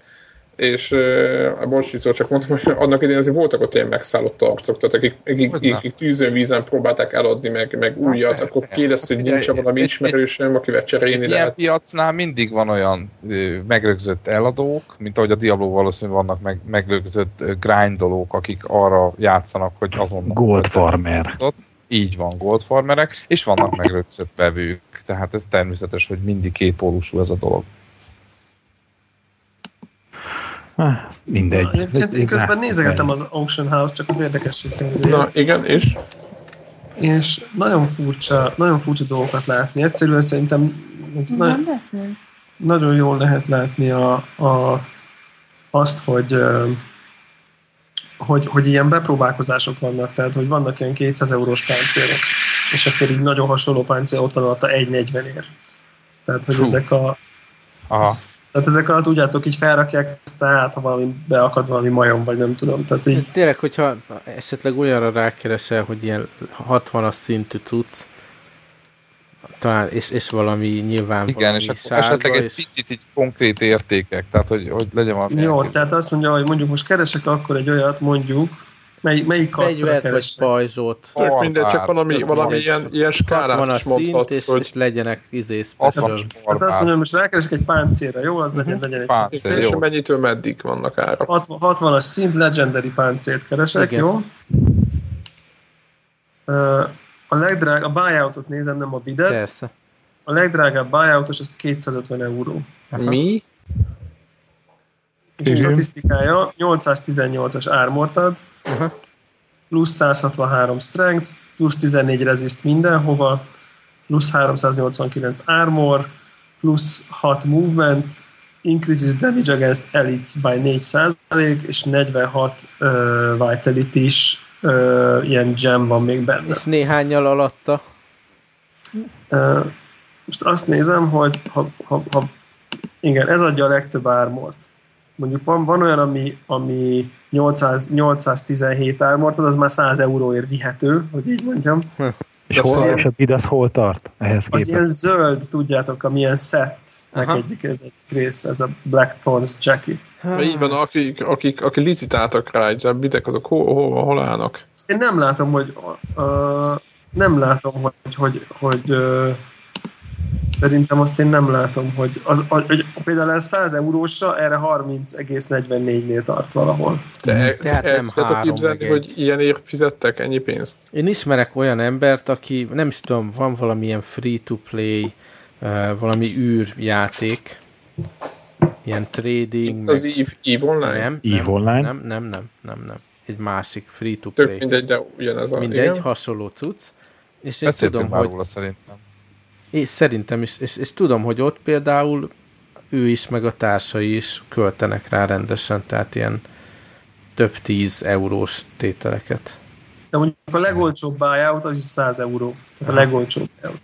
és uh, a bocsicó csak mondom, hogy annak idején azért voltak ott ilyen megszállott arcok, tehát akik, akik,
Hogyne.
akik tűzön vízen próbálták eladni, meg, meg újat, akkor kérdezte, hogy nincs valami ismerősöm, akivel cserélni
Egy ilyen
lehet.
piacnál mindig van olyan ö, megrögzött eladók, mint ahogy a Diablo valószínűleg vannak meg, megrögzött grindolók, akik arra játszanak, hogy azonnal...
Gold farmer.
Így van, gold farmerek, és vannak megrögzött vevők. Tehát ez természetes, hogy mindig kétpólusú ez a dolog.
Ah, mindegy.
Egyébként én közben nézegetem az Auction House, csak az érdekesség
Na, igen, és?
és nagyon furcsa, nagyon furcsa dolgokat látni. Egyszerűen szerintem na, nagyon jól lehet látni a, a, azt, hogy, hogy, hogy ilyen bepróbálkozások vannak, tehát hogy vannak ilyen 200 eurós páncélok, és akkor így nagyon hasonló páncél ott van alatta 1,40 ér. Tehát, hogy
Fú.
ezek a,
Aha.
Tehát ezek alatt tudjátok, így felrakják, aztán át, ha valami beakad valami majom, vagy nem tudom. Tehát így,
Tényleg, hogyha esetleg olyanra rákeresel, hogy ilyen 60-as szintű cucc, talán, és, és valami nyilván
Igen,
valami
és akkor
sárga,
esetleg egy
és
picit így konkrét értékek, tehát hogy, hogy legyen valami
Jó,
elképzelés.
tehát azt mondja, hogy mondjuk most keresek akkor egy olyat, mondjuk, mely, melyik
fegyvert vagy pajzsot,
Tök mindegy, csak valami,
Tök
valami
mindegy.
ilyen, ilyen skálát
van a
is
szint,
mondhatsz,
és,
hogy
és legyenek izé special.
Hát azt hogy most rákeresek egy páncélra, jó? Az legyen,
Mhm.
legyen egy
Páncél,
és
jó.
mennyitől meddig vannak árak.
60 60-as szint, legendary páncélt keresek,
Igen.
jó? A legdrág, a buyoutot nézem, nem a bidet.
Persze.
A legdrágább buyoutos az 250 euró.
Aha.
Mi?
És a
Igen.
statisztikája 818-as armort ad,
Aha.
plusz 163 strength, plusz 14 resist mindenhova, plusz 389 armor, plusz 6 movement, increases damage against elites by 4 és 46 uh, vitality is uh, ilyen gem van még benne.
És néhányal alatta.
Uh, most azt nézem, hogy ha, ha, ha, igen, ez adja a legtöbb ármort. Mondjuk van, van olyan, ami, ami 800, 817 ármort, ad, az már 100 euróért vihető, hogy így mondjam.
És,
De
hol,
szóval-
és a az hol tart ehhez
Az
képest?
ilyen zöld, tudjátok, ami ilyen set,
Aha.
egyik ez egy rész, ez a Black Thorns jacket.
Mert így van, akik, akik, akik licitáltak rá, a bitek azok hol, hol, hol állnak?
Én nem látom, hogy uh, nem látom, hogy, hogy, hogy uh, szerintem azt én nem látom, hogy, az, hogy például ez 100 eurósra, erre 30,44-nél tart valahol.
Te, te,
Tehát
el
nem három,
képzelni,
meg
hogy ilyenért fizettek ennyi pénzt?
Én ismerek olyan embert, aki nem is tudom, van valamilyen free-to-play, uh, valami űrjáték, ilyen trading,
Itt az EVE, EVE Online?
nem,
EVE
nem,
Online?
Nem, nem, nem, nem, nem. Egy másik
Tök
free-to-play.
mindegy, de ugyanez a...
Mindegy,
igen.
hasonló cucc. És én
Beszéltünk
tudom,
már
hogy
róla szerintem.
És szerintem is, és, és tudom, hogy ott például ő is, meg a társai is költenek rá rendesen, tehát ilyen több tíz eurós tételeket.
De mondjuk a legolcsóbb buyout az is 100 euró. Tehát a legolcsóbb buyout.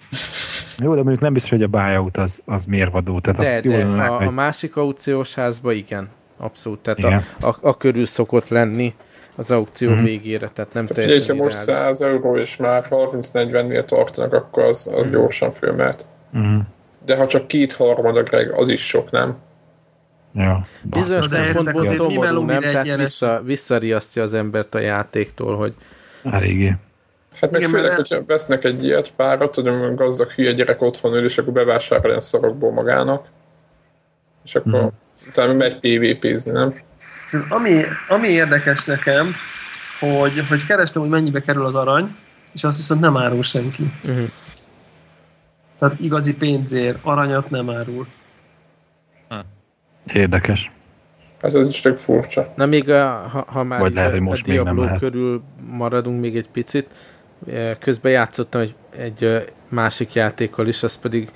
Jó, de mondjuk nem biztos, hogy a buyout az, az mérvadó. Tehát
De,
azt jól
de
lenne,
a,
hogy...
a másik aukciós házba igen, abszolút. Tehát
Igen.
a, a, a körül szokott lenni az aukció
Mhm.
uh-huh. végére, tehát nem
Figyelj,
teljesen
ha most
ideális.
100 euró és már 30-40-nél tartanak, akkor az, az gyorsan fölmehet.
Mhm.
De ha csak két-harmad a Greg, az is sok, nem?
Ja.
Bizonyos szempontból szomorú, nem? Tehát
ilyen
vissza, visszariasztja az embert a játéktól, hogy
Eléggé.
Hát meg
Igen,
főleg,
mert-
hogyha vesznek egy ilyet párat, a gazdag hülye gyerek otthon ül, és akkor bevásárol ilyen szarokból magának, és akkor
Mhm.
utána megy TVP-zni, nem?
Ami, ami érdekes nekem, hogy, hogy kerestem, hogy mennyibe kerül az arany, és azt viszont nem árul senki.
Uh-huh.
Tehát igazi pénzért aranyat nem árul.
Érdekes.
Hát ez is tök furcsa.
Na még a, ha, ha már
Vagy lehet, hogy most
a
még nem
Diablo
lehet.
körül maradunk még egy picit, eh, közben játszottam egy, egy eh, másik játékkal is, az pedig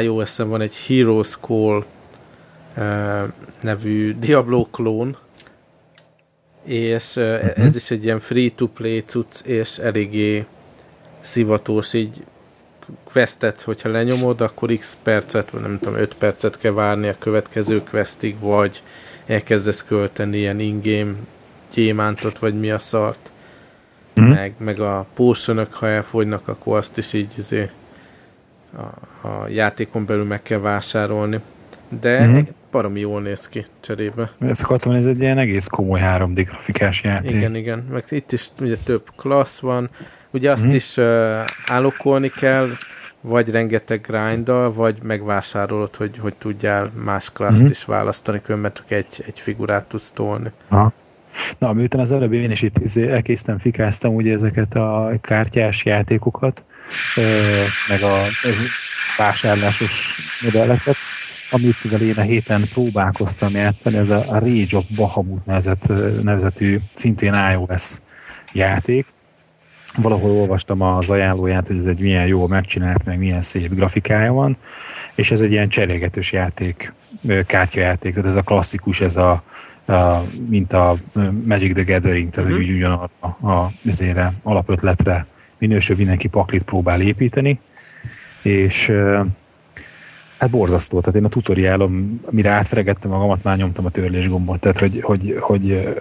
iOS-en van egy Heroes Call eh, nevű Diablo klón, és uh
Mhm.
ez is egy ilyen free-to-play cucc, és eléggé szivatós, így questet, hogyha lenyomod, akkor x percet, vagy nem tudom, 5 percet kell várni a következő questig, vagy elkezdesz költeni ilyen in-game gyémántot, vagy mi a szart.
Mhm.
Meg, meg a potionok, ha elfogynak, akkor azt is így izé, a, a játékon belül meg kell vásárolni. De
Mhm.
Baromi jól néz ki cserébe.
Ezt akartam, ez egy ilyen egész komoly 3D grafikás játék.
Igen, igen. Meg itt is ugye több klassz van. Ugye azt
Mhm.
is uh, állokolni kell, vagy rengeteg grinddal, vagy megvásárolod, hogy, hogy tudjál más klaszt
Mhm.
is választani, különben csak egy, egy figurát tudsz tolni.
Aha. Na, miután az előbb én is itt izé elkészítem, fikáztam ugye ezeket a kártyás játékokat, meg a ez vásárlásos modelleket, amit én a héten próbálkoztam játszani, ez a Rage of Bahamut nevezet, nevezetű szintén iOS játék. Valahol olvastam az ajánlóját, hogy ez egy milyen jó megcsinált, meg milyen szép grafikája van, és ez egy ilyen cserégetős játék, kártyajáték, tehát ez a klasszikus, ez a, a mint a Magic the Gathering, tehát
Mhm.
uh-huh. úgy ugyanarra a, azért alapötletre minősül mindenki paklit próbál építeni, és hát borzasztó, tehát én a tutoriálom, mire átfregettem magamat, már nyomtam a törlés gombot, tehát hogy, hogy, hogy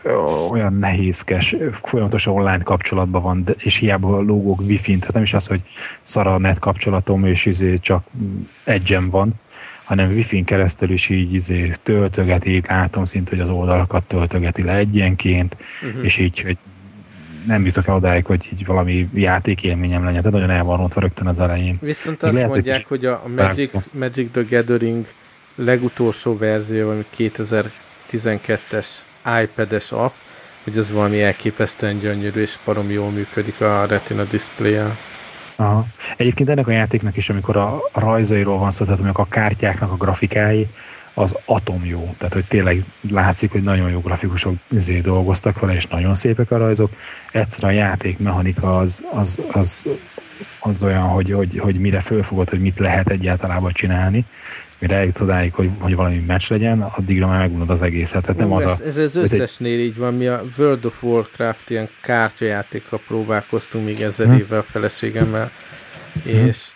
olyan nehézkes, folyamatosan online kapcsolatban van, de, és hiába lógok wifi-n, tehát nem is az, hogy szar a net kapcsolatom, és izé csak egyen van, hanem wifi-n keresztül is így izé töltögeti, látom szinte, hogy az oldalakat töltögeti le egyenként,
Uh-huh.
és így, hogy nem jutok el odáig, hogy így valami játékélményem legyen, tehát nagyon el van rontva rögtön az elején.
Viszont azt
lehet, hogy
mondják,
is
hogy a, Magic. Magic the Gathering legutolsó verzió, ami 2012-es iPad-es app, hogy ez valami elképesztően gyönyörű, és baromi jól működik a Retina display-el.
Aha. Egyébként ennek a játéknak is, amikor a a rajzairól van szó, tehát amikor a kártyáknak a grafikái, az atom jó. Tehát, hogy tényleg látszik, hogy nagyon jó grafikusok izé dolgoztak vele, és nagyon szépek a rajzok. Egyszerűen a játékmechanika az, az, az, az olyan, hogy, hogy, hogy mire fölfogod, hogy mit lehet egyáltalán csinálni, mire eljutsz odáig, hogy, hogy valami meccs legyen, addigra már megunod az egészet. Tehát nem
Ú,
az a...
ez, ez az
ez egy-
összesnél így van, mi a World of Warcraft ilyen kártyajátékkal próbálkoztunk még ezer
Hm.
évvel a feleségemmel, és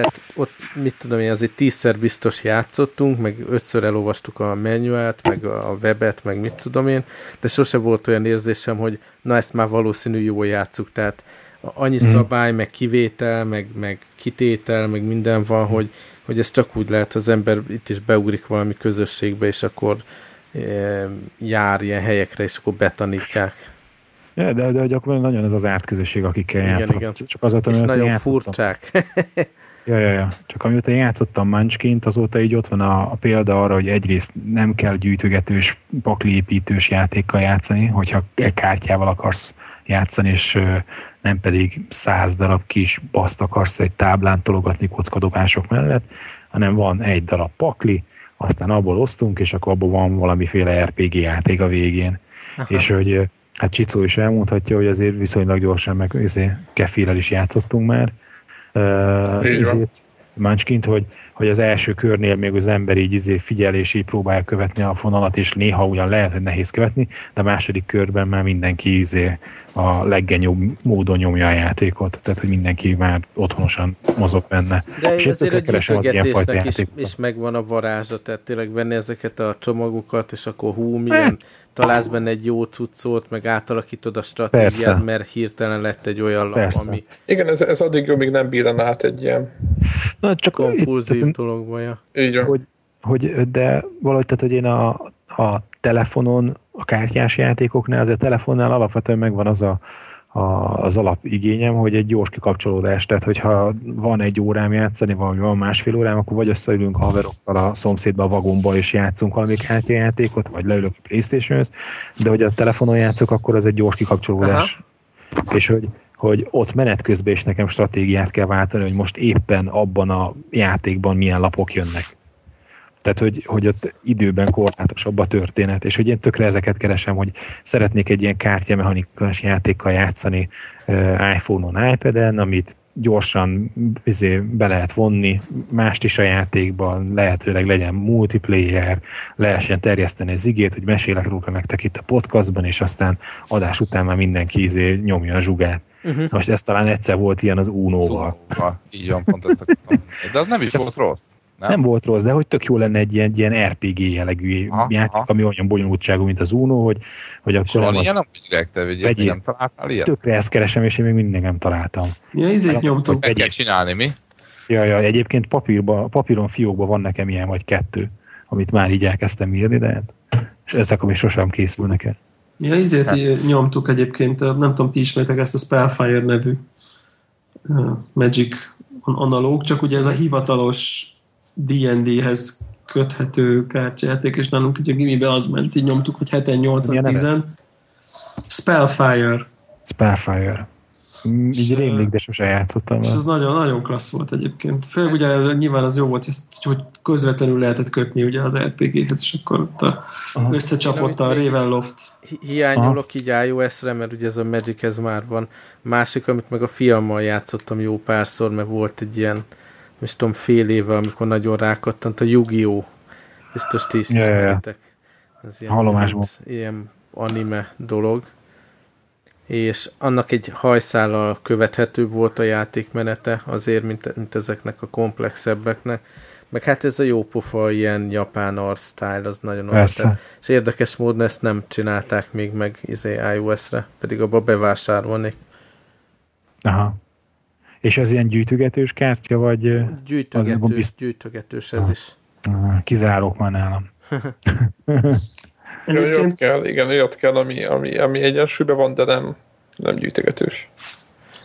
tehát ott, mit tudom én, azért tízszer biztos játszottunk, meg ötször elolvastuk a manuált, meg a webet, meg mit tudom én, de sose volt olyan érzésem, hogy na ezt már valószínű jól játszuk, tehát annyi
Mhm.
szabály, meg kivétel, meg, meg kitétel, meg minden van, hogy, hogy ez csak úgy lehet, az ember itt is beugrik valami közösségbe, és akkor e, jár ilyen helyekre, és akkor betanítják.
Ja, de, de gyakorlatilag nagyon ez az árt közösség, akikkel
Igen,
játszhatsz.
igen.
Csak azóta,
És nagyon
játszottam-
furcsák.
Ja, ja, ja. Csak amióta én játszottam Munchkint, azóta így ott van a, a példa arra, hogy egyrészt nem kell gyűjtögetős, pakliépítős játékkal játszani, hogyha egy kártyával akarsz játszani, és nem pedig száz darab kis baszt akarsz egy táblán tologatni kockadobások mellett, hanem van egy darab pakli, aztán abból osztunk, és akkor abból van valamiféle RPG játék a végén.
Aha.
És hogy hát Csicó is elmondhatja, hogy azért viszonylag gyorsan meg izé, kefirrel is játszottunk már, uh,
van.
izét, Munchkint, hogy, hogy az első körnél még az ember így izé figyel és így próbálja követni a fonalat, és néha ugyan lehet, hogy nehéz követni, de a második körben már mindenki izé a leggenyóbb módon nyomja a játékot, tehát hogy mindenki már otthonosan mozog benne.
De
És
azért
ezeket keresem az ilyenfajta
is, is megvan a varázsa, tehát tényleg venni ezeket a csomagokat, és akkor hú, milyen, találsz benne egy jó cuccot, meg átalakítod a stratégiát,
Persze.
mert hirtelen lett egy olyan lap,
Persze.
ami
Igen, ez, ez addig jó, míg nem billen át egy ilyen.
Na, csak itt-
konfúzív
tehát-
dologba. Ja.
Így van.
hogy, hogy de valahogy, tehát, hogy én a, a telefonon, a kártyás játékoknál, azért a telefonnál alapvetően megvan az a, a, az alapigényem, hogy egy gyors kikapcsolódás, tehát hogyha van egy órám játszani, vagy van másfél órám, akkor vagy összeülünk a haverokkal a szomszédba, a vagomba, és játszunk valami kártyajátékot, vagy leülök a playstation de hogy a telefonon játszok, akkor az egy gyors kikapcsolódás. Aha. És hogy, hogy ott menet közben is nekem stratégiát kell váltani, hogy most éppen abban a játékban milyen lapok jönnek. Tehát, hogy, hogy ott időben korlátosabb a történet, és hogy én tökre ezeket keresem, hogy szeretnék egy ilyen kártyamechanikus játékkal játszani uh, iPhone-on, iPad-en, amit gyorsan izé, be lehet vonni mást is a játékban, lehetőleg legyen multiplayer, lehessen terjeszteni az igét, hogy mesélek róla nektek itt a podcastban, és aztán adás után már mindenki izé nyomja a zsugát. Uh-huh. Most ez talán egyszer volt ilyen az Uno-val.
Így van, pont ezt De az nem is volt rossz.
Nem? nem volt rossz, de hogy tök jó lenne egy ilyen, ilyen RPG jellegű aha, játék, aha. ami olyan bonyolultságú, mint az Uno, hogy, hogy akkor...
Van ilyen, nem úgy direkt, te vegyél, nem találtál ilyet?
Tökre ezt keresem, és én még mindig nem találtam.
Ja, ezért nyomtuk.
Meg kell csinálni, mi?
Ja, ja, egyébként papírba, papíron, fiókban van nekem ilyen, vagy kettő, amit már így elkezdtem írni, de hát- és ezek, ami sosem készülnek el.
Ja, ezért hát. nyomtuk egyébként, nem tudom, ti ismertek ezt a Spellfire nevű Magic analóg, csak ugye ez a hivatalos D&D-hez köthető kártyajáték, és nálunk ugye gimibe az ment, így nyomtuk, hogy 7 8 10 Spellfire.
Spellfire. Mm, így rémlik, de sose játszottam.
És ez nagyon, nagyon klassz volt egyébként. Főleg ugye nyilván az jó volt, hogy közvetlenül lehetett kötni ugye az RPG-hez, és akkor ott a, összecsapott a Ravenloft.
Hiányolok Aha. így iOS-re, mert ugye ez a Magic ez már van. Másik, amit meg a fiammal játszottam jó párszor, mert volt egy ilyen most tudom, fél éve, amikor nagyon rákattant a Yu-Gi-Oh! Biztos ti is ismeritek.
Ez ilyen,
ilyen anime dolog. És annak egy hajszállal követhetőbb volt a játékmenete azért, mint, mint ezeknek a komplexebbeknek. Meg hát ez a jó pofa, ilyen japán art style, az nagyon olyan. És érdekes módon ezt nem csinálták még meg izé, iOS-re, pedig abba bevásárolni.
Aha. És az ilyen gyűjtögetős kártya, vagy...
Gyűjtögetős, bizt... gyűjtögetős ez ah. is.
Ah, kizárok már nálam.
Igen, olyat kell, igen, olyat kell, ami, ami, ami egyensúlyban van, de nem, nem gyűjtögetős.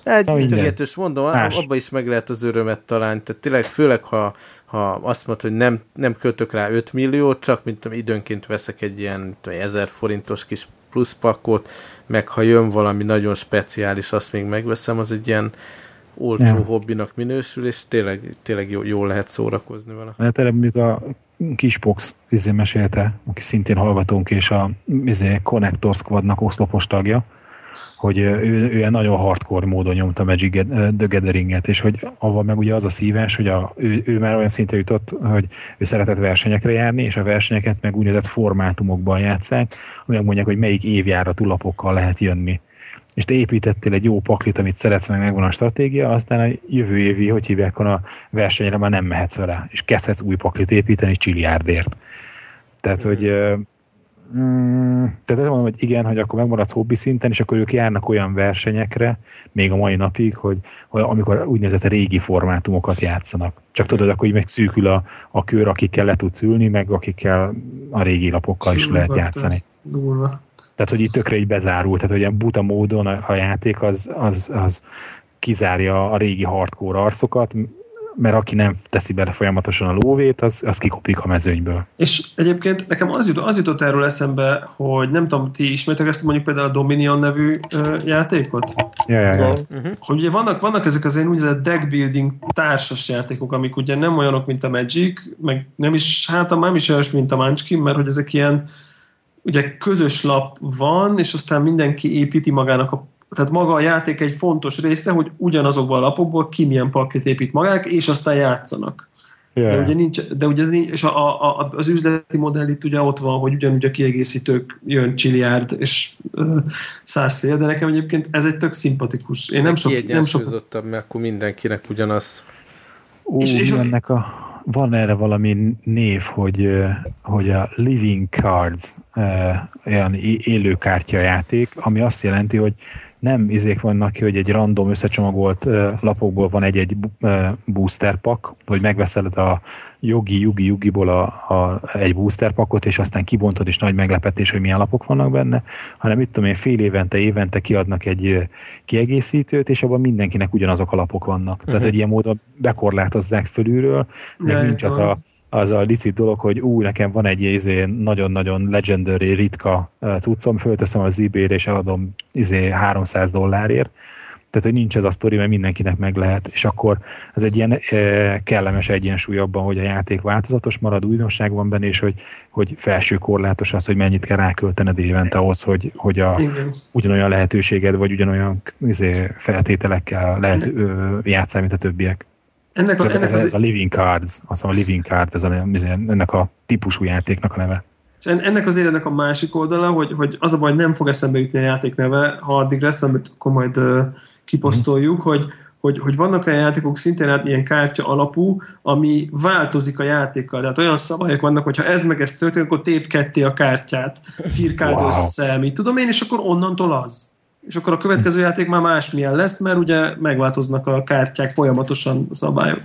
Egy gyűjtögetős, mondom, Más. abba is meg lehet az örömet találni. Tehát tényleg, főleg, ha, ha azt mondod, hogy nem, nem költök rá 5 milliót, csak mint tudom, időnként veszek egy ilyen 1000 forintos kis pluszpakot, meg ha jön valami nagyon speciális, azt még megveszem, az egy ilyen olcsó ja. hobbinak minősül, és tényleg, tényleg jól, jól lehet szórakozni vele.
Mert erre mondjuk a Kisbox izé mesélte, aki szintén hallgatónk, és a izé, Connector Squadnak oszlopos tagja, hogy ő, ő nagyon hardcore módon nyomta Magic the Gathering-et, és hogy avval meg ugye az a szívás, hogy a, ő, ő már olyan szinten jutott, hogy ő szeretett versenyekre járni, és a versenyeket meg úgynevezett formátumokban játszák, amelyek mondják, hogy melyik évjáratú lapokkal lehet jönni és te építettél egy jó paklit, amit szeretsz, meg megvan a stratégia, aztán a jövő évi, hogy hívják, a versenyre már nem mehetsz vele, és kezdhetsz új paklit építeni csiliárdért. Tehát, mm. hogy Mm, tehát ezt mondom, hogy igen, hogy akkor megmaradsz hobbi szinten, és akkor ők járnak olyan versenyekre, még a mai napig, hogy, hogy amikor úgynevezett régi formátumokat játszanak. Csak tudod, akkor így meg szűkül a, a kör, akikkel le tudsz ülni, meg akikkel a régi lapokkal is lehet játszani. Durva. Tehát, hogy itt tökre így bezárult, tehát, hogy ilyen buta módon a, a játék az, az, az kizárja a régi hardcore arcokat, mert aki nem teszi bele folyamatosan a lóvét, az, az kikopik a mezőnyből.
És egyébként nekem az jutott, az jutott erről eszembe, hogy nem tudom, ti ismertek ezt mondjuk például a Dominion nevű ö, játékot?
Ja, ja, ja. Uh-huh.
Hogy ugye vannak, vannak ezek az én úgynevezett deck building társas játékok, amik ugye nem olyanok, mint a Magic, meg nem is, hát nem is olyas, mint a Munchkin, mert hogy ezek ilyen ugye közös lap van, és aztán mindenki építi magának a tehát maga a játék egy fontos része, hogy ugyanazokban a lapokból ki milyen paklit épít magák, és aztán játszanak. Yeah. De ugye nincs, de ugye nincs, és a, a, az üzleti modell itt ugye ott van, hogy ugyanúgy a kiegészítők jön csiliárd és százfél, de nekem egyébként ez egy tök szimpatikus.
Én nem sok, nem sok... mert akkor mindenkinek ugyanaz.
Ó, és, és ennek a van erre valami név, hogy, hogy a Living Cards olyan élőkártya játék, ami azt jelenti, hogy nem izék vannak ki, hogy egy random összecsomagolt lapokból van egy-egy booster pack, hogy megveszeled a jogi, jugi, jugiból a, a, egy booster pakot, és aztán kibontod, és nagy meglepetés, hogy milyen lapok vannak benne, hanem mit tudom én, fél évente, évente kiadnak egy kiegészítőt, és abban mindenkinek ugyanazok a lapok vannak. Uh-huh. Tehát egy ilyen módon bekorlátozzák fölülről, meg nincs az a az a licit dolog, hogy ú, nekem van egy izé nagyon-nagyon legendary, ritka uh, tudszom, fölteszem az ebay és eladom izé 300 dollárért. Tehát, hogy nincs ez a sztori, mert mindenkinek meg lehet, és akkor ez egy ilyen e, kellemes egyensúly abban, hogy a játék változatos marad, újdonság van benne, és hogy, hogy felső korlátos az, hogy mennyit kell ráköltened évente ahhoz, hogy, hogy a, ugyanolyan lehetőséged, vagy ugyanolyan izé, feltételekkel lehet ö, játszani, mint a többiek. Ennek a, ez, ennek ez, ez a Living Cards, azt mondom, a Living Card, ez a, ennek a típusú játéknak a neve.
És ennek az ennek a másik oldala, hogy, hogy az a baj, nem fog eszembe jutni a játék neve, ha addig lesz, amit akkor majd uh, kiposztoljuk, mm. hogy, hogy, hogy vannak olyan játékok szintén hát ilyen kártya alapú, ami változik a játékkal. Tehát olyan szabályok vannak, hogy ha ez meg ez történik, akkor tép ketté a kártyát, firkáld wow. össze, mit tudom én, és akkor onnantól az és akkor a következő játék már másmilyen lesz, mert ugye megváltoznak a kártyák folyamatosan szabályok.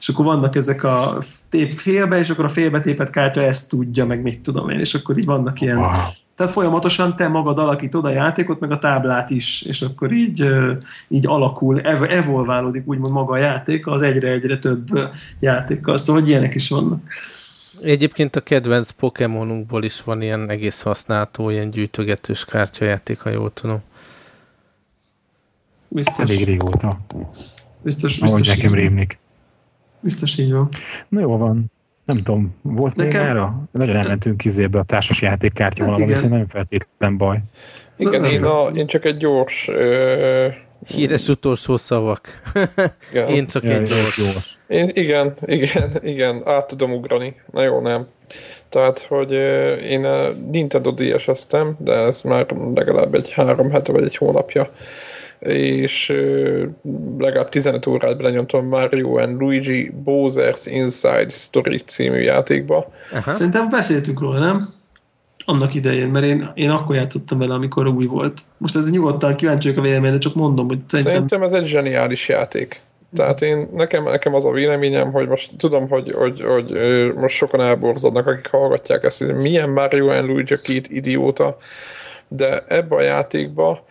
És akkor vannak ezek a tép félbe, és akkor a félbe tépet kártya ezt tudja, meg mit tudom én, és akkor így vannak ilyen... Wow. Tehát folyamatosan te magad alakítod a játékot, meg a táblát is, és akkor így, így alakul, ev- evolválódik úgymond maga a játék az egyre-egyre több játékkal, szóval hogy ilyenek is vannak.
Egyébként a kedvenc Pokémonunkból is van ilyen egész használható, ilyen gyűjtögetős kártyajáték, ha jól tudom.
Biztos. Elég régóta.
Biztos, biztos.
Ahogy nekem rémlik.
Biztos így van.
Na jó van. Nem tudom, volt Nekem... még erre? Nagyon elmentünk kizébe a társas játékkártya hát valami, nem feltétlen baj.
Igen, én, a, én csak egy gyors... Ö...
Híres utolsó szavak. Igen. én csak ja, egy gyors. gyors.
Én, igen, igen, igen, át tudom ugrani. Na jó, nem. Tehát, hogy én a Nintendo DS-eztem, de ez már legalább egy három hete vagy egy hónapja és legalább 15 órát belenyomtam Mario and Luigi Bowser's Inside Story című játékba.
Aha. Szerintem beszéltünk róla, nem? Annak idején, mert én, én akkor játszottam vele, amikor új volt. Most ez nyugodtan kíváncsi vagyok a vélemény, de csak mondom, hogy
szerintem... Szerintem ez egy zseniális játék. Tehát én, nekem, nekem az a véleményem, hogy most tudom, hogy, hogy, hogy most sokan elborzadnak, akik hallgatják ezt, hogy milyen Mario and Luigi két idióta, de ebbe a játékba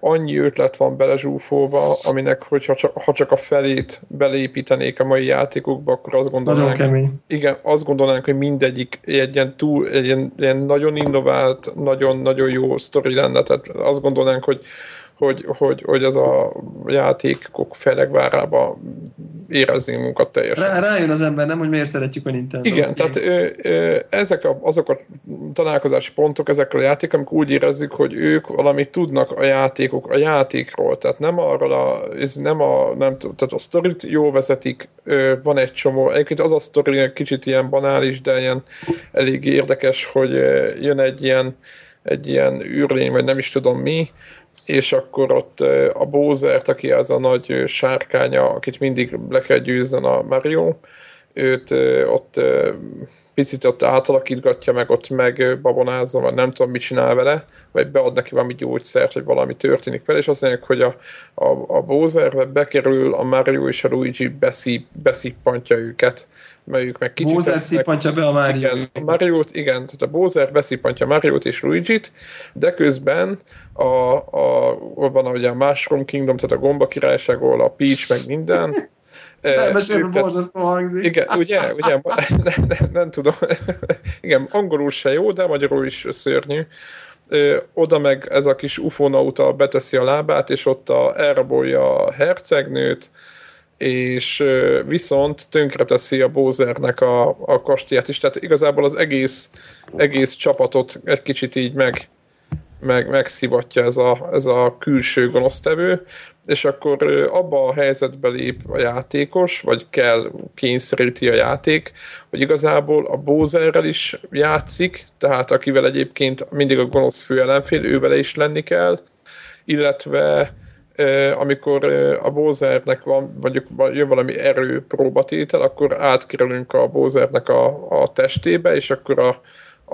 annyi ötlet van belezsúfolva, aminek, hogyha csak, ha csak a felét belépítenék a mai játékokba, akkor azt gondolnánk, igen, azt gondolnánk, hogy mindegyik egy ilyen, túl, egy ilyen, ilyen nagyon innovált, nagyon-nagyon jó sztori lenne, tehát azt gondolnánk, hogy hogy, hogy, hogy ez a játékok felegvárába érezni munkat teljesen.
Rá, rájön az ember, nem, hogy miért szeretjük a Nintendo.
Igen, tehát ö, ö, ezek a, azok a találkozási pontok ezekkel a játékok, amikor úgy érezzük, hogy ők valamit tudnak a játékok, a játékról, tehát nem arról a, ez nem a, nem, tehát a sztorit jól vezetik, ö, van egy csomó, egyébként az a sztori kicsit ilyen banális, de ilyen elég érdekes, hogy jön egy ilyen egy ilyen űrlény, vagy nem is tudom mi, és akkor ott a Bowsert, aki az a nagy sárkánya, akit mindig le kell győzzen a Mario, őt ott picit ott átalakítgatja, meg ott megbabonázza, vagy nem tudom, mit csinál vele, vagy bead neki valami gyógyszert, hogy valami történik vele, és azt mondják, hogy a, a, a Bowserbe bekerül a Mario és a Luigi beszíp, beszippantja őket, mert ők meg kicsit
Bowser szippantja be a Mario.
Igen, Mario-t, igen, tehát a Bowser beszippantja Mario-t és Luigi-t, de közben a, a, van ugye a Mushroom Kingdom, tehát a Gomba királyság, ahol a Peach, meg minden,
Elmesélve borzasztó hangzik.
Igen, ugye, ugye, nem, nem, nem tudom. Igen, angolul se jó, de magyarul is szörnyű. Ö, oda meg ez a kis ufonauta beteszi a lábát, és ott a, elrabolja a hercegnőt, és viszont tönkreteszi a Bowsernek a, a kastélyát is. Tehát igazából az egész, egész csapatot egy kicsit így meg, meg, megszivatja ez a, ez a külső gonosztevő, és akkor abba a helyzetbe lép a játékos, vagy kell kényszeríti a játék, hogy igazából a Bowserrel is játszik, tehát akivel egyébként mindig a gonosz fő ellenfél, ővele is lenni kell, illetve amikor a Bowsernek van, mondjuk jön valami erő próbatétel, akkor átkerülünk a Bowsernek a, a testébe, és akkor a,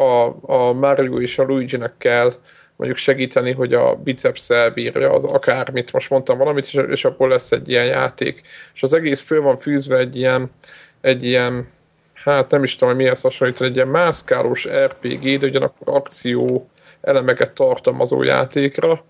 a, a Mario és a Luigi-nek kell mondjuk segíteni, hogy a biceps elbírja az akármit, most mondtam valamit, és, és abból lesz egy ilyen játék. És az egész föl van fűzve egy ilyen, egy ilyen hát nem is tudom, hogy mihez hasonlít, egy ilyen mászkálós RPG, de ugyanakkor akció elemeket tartalmazó játékra,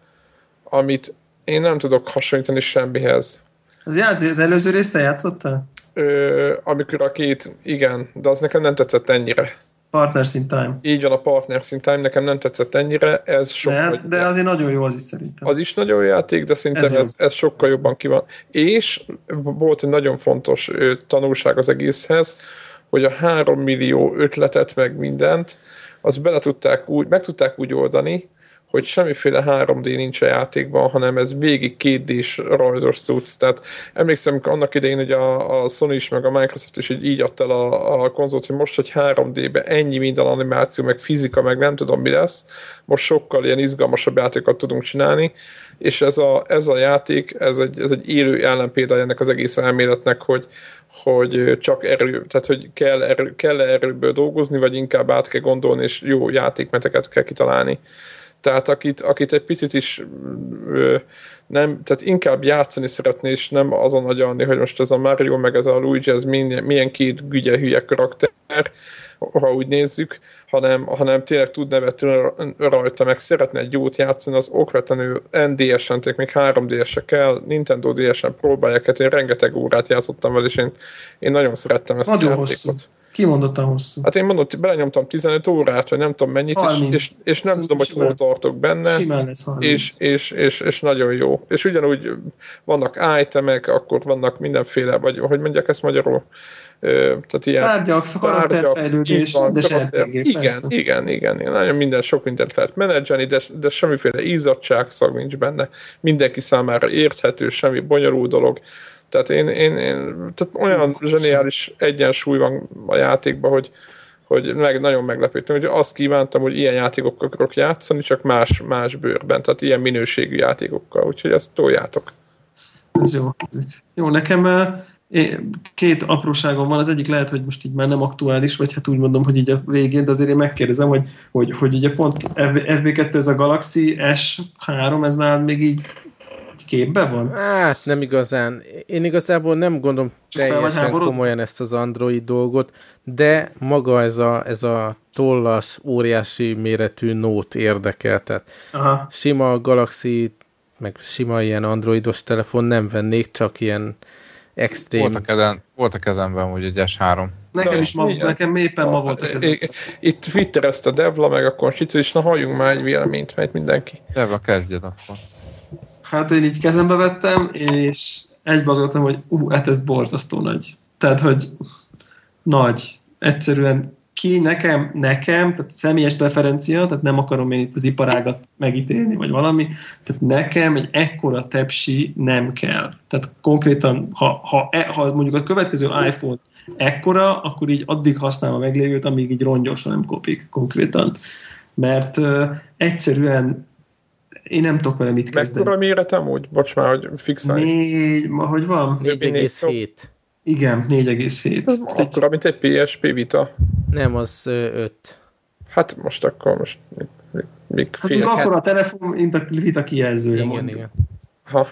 amit én nem tudok hasonlítani semmihez.
Az, jáz, az előző részt játszottál?
Ö, amikor a két, igen, de az nekem nem tetszett ennyire.
Partners in Time.
Így van, a Partners in Time nekem nem tetszett ennyire, ez sokkal...
De, de azért nagyon jó az is szerintem.
Az is nagyon jó játék, de szerintem ez, ez, ez sokkal jobban ki van. És volt egy nagyon fontos ö, tanulság az egészhez, hogy a három millió ötletet, meg mindent, az bele tudták úgy, meg tudták úgy oldani, hogy semmiféle 3D nincs a játékban, hanem ez végig 2D-s rajzos cucc. Tehát emlékszem, annak idején, hogy a, a Sony is, meg a Microsoft is így, így adta el a, a konzolt, hogy most, hogy 3D-be ennyi minden animáció, meg fizika, meg nem tudom mi lesz, most sokkal ilyen izgalmasabb játékokat tudunk csinálni, és ez a, ez a játék, ez egy, ez egy élő ellenpéldája ennek az egész elméletnek, hogy, hogy csak erő, tehát hogy kell, erő, kell erőből dolgozni, vagy inkább át kell gondolni, és jó játékmeteket kell kitalálni. Tehát akit, akit egy picit is ö, nem, tehát inkább játszani szeretné, és nem azon agyalni, hogy most ez a Mario meg ez a Luigi, ez milyen, milyen két gügye hülye karakter, ha úgy nézzük, hanem, hanem tényleg tud nevetni rajta, meg szeretne egy jót játszani, az okvetlenül NDS-en, még 3DS-e kell, Nintendo DS-en próbálják, hát én rengeteg órát játszottam vele, és én, én nagyon szerettem ezt
nagyon a játékot. Hosszú. Kimondottan hosszú.
Hát én mondom, belenyomtam 15 órát, vagy nem tudom mennyit, 30. és, és, és nem Ez tudom, hogy hol tartok benne.
Simán lesz 30.
És, és, és, és, nagyon jó. És ugyanúgy vannak itemek, akkor vannak mindenféle, vagy hogy mondják ezt magyarul,
tehát ilyen tárgyak, karakterfejlődés, de karakter,
igen, igen, igen, igen, nagyon minden, sok mindent lehet menedzselni, de, de semmiféle szag nincs benne. Mindenki számára érthető, semmi bonyolult dolog. Tehát én, én, én tehát olyan zseniális egyensúly van a játékban, hogy, hogy meg, nagyon meglepődtem, hogy azt kívántam, hogy ilyen játékokkal akarok játszani, csak más, más bőrben, tehát ilyen minőségű játékokkal, úgyhogy ezt toljátok.
Ez jó. Jó, nekem két apróságom van, az egyik lehet, hogy most így már nem aktuális, vagy hát úgy mondom, hogy így a végén, de azért én megkérdezem, hogy, hogy, hogy ugye pont FV2 ez a Galaxy S3, ez nálad még így képbe van?
Hát nem igazán. Én igazából nem gondolom teljesen komolyan ezt az Android dolgot, de maga ez a, ez a tollas, óriási méretű Note érdekel. Tehát Aha. sima Galaxy, meg sima ilyen androidos telefon nem vennék, csak ilyen extrém...
Volt a, kezem, volt a kezemben hogy egy S3.
Nekem is ma, nekem éppen ma volt a kezemben.
Itt Twitter ezt a Devla, meg a Konstitu, és na halljunk már egy véleményt, mert mindenki.
Devla, kezdjed akkor.
Hát én így kezembe vettem, és egybe az voltam, hogy ú, hát ez borzasztó nagy. Tehát, hogy nagy. Egyszerűen ki nekem, nekem, tehát személyes preferencia, tehát nem akarom én itt az iparágat megítélni, vagy valami, tehát nekem egy ekkora tepsi nem kell. Tehát konkrétan, ha, ha, e, ha mondjuk a következő iPhone ekkora, akkor így addig használom a meglévőt, amíg így rongyosan nem kopik konkrétan. Mert uh, egyszerűen én nem tudok vele mit kezdeni.
Mekkora méretem úgy? Bocs már, hogy fixálj.
Négy, hogy van?
4,7.
Igen, 4,7.
Akkor, mint egy PSP Vita.
Nem, az 5.
Hát most akkor most még
fél. Hát akkor a telefon, mint a Vita kijelzője.
Igen, mondjuk. igen.
Ha.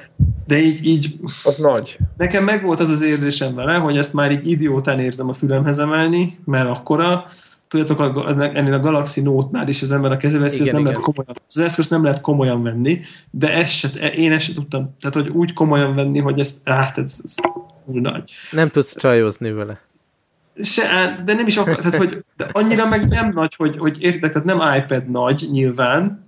De így, így...
Az nagy.
Nekem meg volt az az érzésem vele, hogy ezt már így idiótán érzem a fülemhez emelni, mert akkora, tudjátok, ennél a Galaxy Note-nál is az ember a kezébe veszi, ezt nem igen. lehet komolyan, az eszközt nem lehet komolyan venni, de ezt se, én ezt se tudtam, tehát hogy úgy komolyan venni, hogy ezt, hát ez, ez túl nagy.
Nem tudsz csajozni vele.
Se, de nem is akar, tehát hogy de annyira meg nem nagy, hogy, hogy értitek, tehát nem iPad nagy nyilván,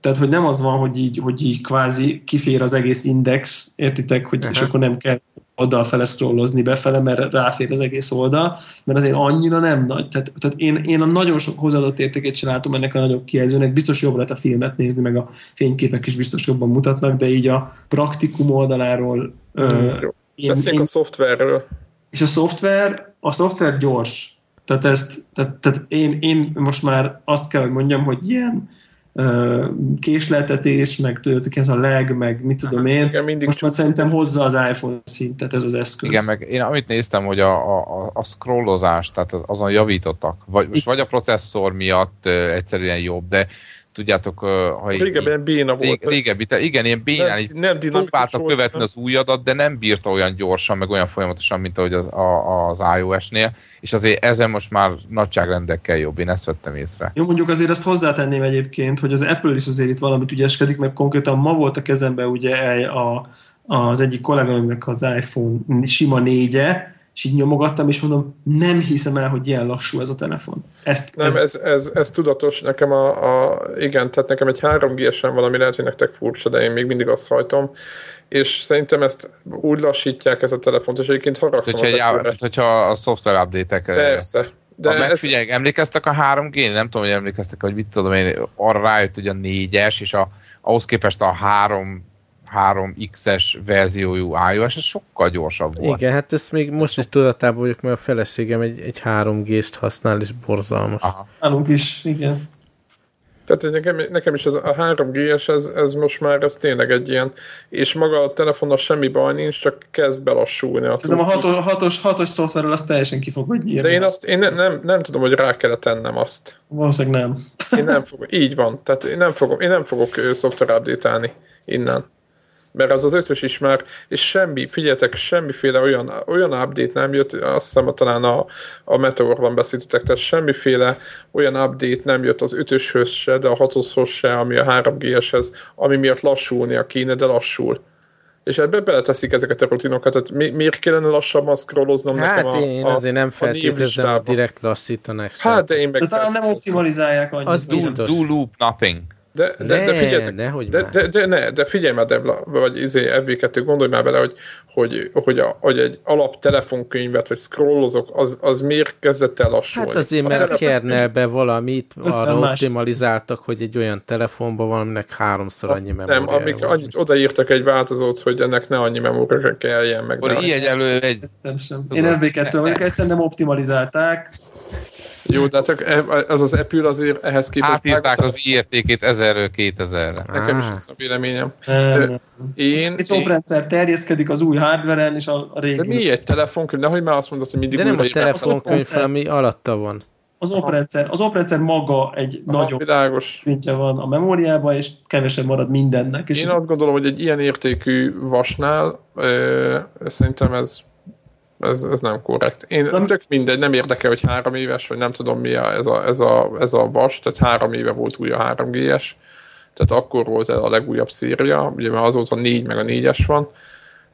tehát hogy nem az van, hogy így, hogy így kvázi kifér az egész index, értitek, hogy uh-huh. és akkor nem kell oldalfele scrollozni befele, mert ráfér az egész oldal, mert azért annyira nem nagy. Tehát, tehát én, én a nagyon sok hozzáadott értékét sem látom ennek a nagyobb kijelzőnek. Biztos jobb lehet a filmet nézni, meg a fényképek is biztos jobban mutatnak, de így a praktikum oldaláról
mm, én, Beszéljünk én, a szoftverről.
És a szoftver, a szoftver gyors. Tehát, ezt, tehát, tehát én, én most már azt kell, hogy mondjam, hogy ilyen késleltetés, meg tudjátok, ez a leg, meg mit tudom én. Igen, mindig Most már szerintem hozza az iPhone szintet ez az eszköz.
Igen, meg én amit néztem, hogy a, a, a scrollozás, tehát az, azon javítottak. Vagy, most vagy a processzor miatt egyszerűen jobb, de tudjátok, ha így,
Régebben ilyen béna volt.
rég, régebbi, te, igen, ilyen bénán így
nem, nem dinamikus
próbálta
volt,
követni az új adat, de nem bírta olyan gyorsan, meg olyan folyamatosan, mint ahogy az, a, az iOS-nél, és azért ezen most már nagyságrendekkel jobb, én ezt vettem észre.
Jó, mondjuk azért ezt hozzátenném egyébként, hogy az Apple is azért itt valamit ügyeskedik, mert konkrétan ma volt a kezembe ugye a, az egyik kollégámnak az iPhone sima négye, és így nyomogattam, és mondom, nem hiszem el, hogy ilyen lassú ez a telefon. Ezt,
Nem, ez, ez, ez tudatos. Nekem a, a, igen, tehát nekem egy 3G-sen valami lehet, hogy nektek furcsa, de én még mindig azt hajtom. És szerintem ezt úgy lassítják ez a telefont, és egyébként haragszom
Hogyha,
az
egy,
Apple-re.
hogyha a szoftver update-ek
Persze.
De
De ez,
megfigyelj, emlékeztek a 3G? Nem tudom, hogy emlékeztek, hogy mit tudom én, arra rájött, hogy a 4-es, és a, ahhoz képest a 3 3X-es verziójú iOS, ez sokkal gyorsabb volt.
Igen, hát ezt még most is tudatában vagyok, mert a feleségem egy, egy 3G-st használ, és borzalmas.
Aha.
nálunk is, igen.
tehát hogy nekem, nekem is ez a 3G-es, ez, ez most már ez tényleg egy ilyen, és maga a telefonon semmi baj nincs, csak kezd belassulni a
Szerintem a hatos, hatos, hatos szoftverrel az teljesen ki fog, hogy nyírni.
De én azt, én ne, nem, nem tudom, hogy rá kellett tennem azt.
Valószínűleg nem.
Én nem fogom, így van, tehát én nem fogom, én nem fogok szoftver innen. Mert az az ötös is már, és semmi, figyeljetek, semmiféle olyan, olyan update nem jött, azt hiszem talán a, a Meteorban beszéltetek, tehát semmiféle olyan update nem jött az ötöshöz se, de a hatoshoz se, ami a 3G-eshez, ami miatt lassulnia kéne, de lassul. És ebbe beleteszik ezeket a rutinokat, tehát mi, miért kellene lassabban scrolloznom
Hát
nekem a,
én
a,
azért nem feltételezem, hogy direkt lassítanak.
Hát, de én meg...
De talán nem optimalizálják annyit.
Az biztos.
Do loop nothing.
De, de, de,
Ne,
figyeljetek,
nehogy
de,
már.
de, de, ne, de figyelj már, Debla, vagy izé, FB2, gondolj már bele, hogy, hogy, hogy, a, hogy egy alap telefonkönyvet, vagy scrollozok, az, az miért kezdett el lassulni?
Hát azért, mert a kernelbe valamit
50
arra
más.
optimalizáltak, hogy egy olyan telefonban van, aminek háromszor annyi memória.
Nem, amik annyit odaírtak egy változót, hogy ennek ne annyi memória kelljen meg.
Így elő egy...
Nem sem. Én MV2
ne-
vagyok, egyszerűen nem optimalizálták.
Jó, de hát ez az Apple azért ehhez képest...
Átírták az értékét 1000-ről 2000-re.
Nekem is ez a véleményem.
Nem.
Én,
Egy oprendszer terjeszkedik az új hardveren, és a, a régi.
de mi egy telefonkönyv? Nehogy már azt mondod, hogy mindig
De nem a telefonkönyv, hanem ami alatta van.
Az oprendszer, az oprendszer maga egy
Aha,
nagyobb
Világos.
szintje van a memóriában, és kevesebb marad mindennek. És
Én
ez-
azt gondolom, hogy egy ilyen értékű vasnál ö, szerintem ez, ez, ez nem korrekt. Én
Nem-
tök mindegy, nem érdekel, hogy három éves, vagy nem tudom mi a, ez, a, ez, a, ez a vas, tehát három éve volt új a 3G-es, tehát akkor volt ez a legújabb széria, ugye mert azóta a 4 meg a 4-es van.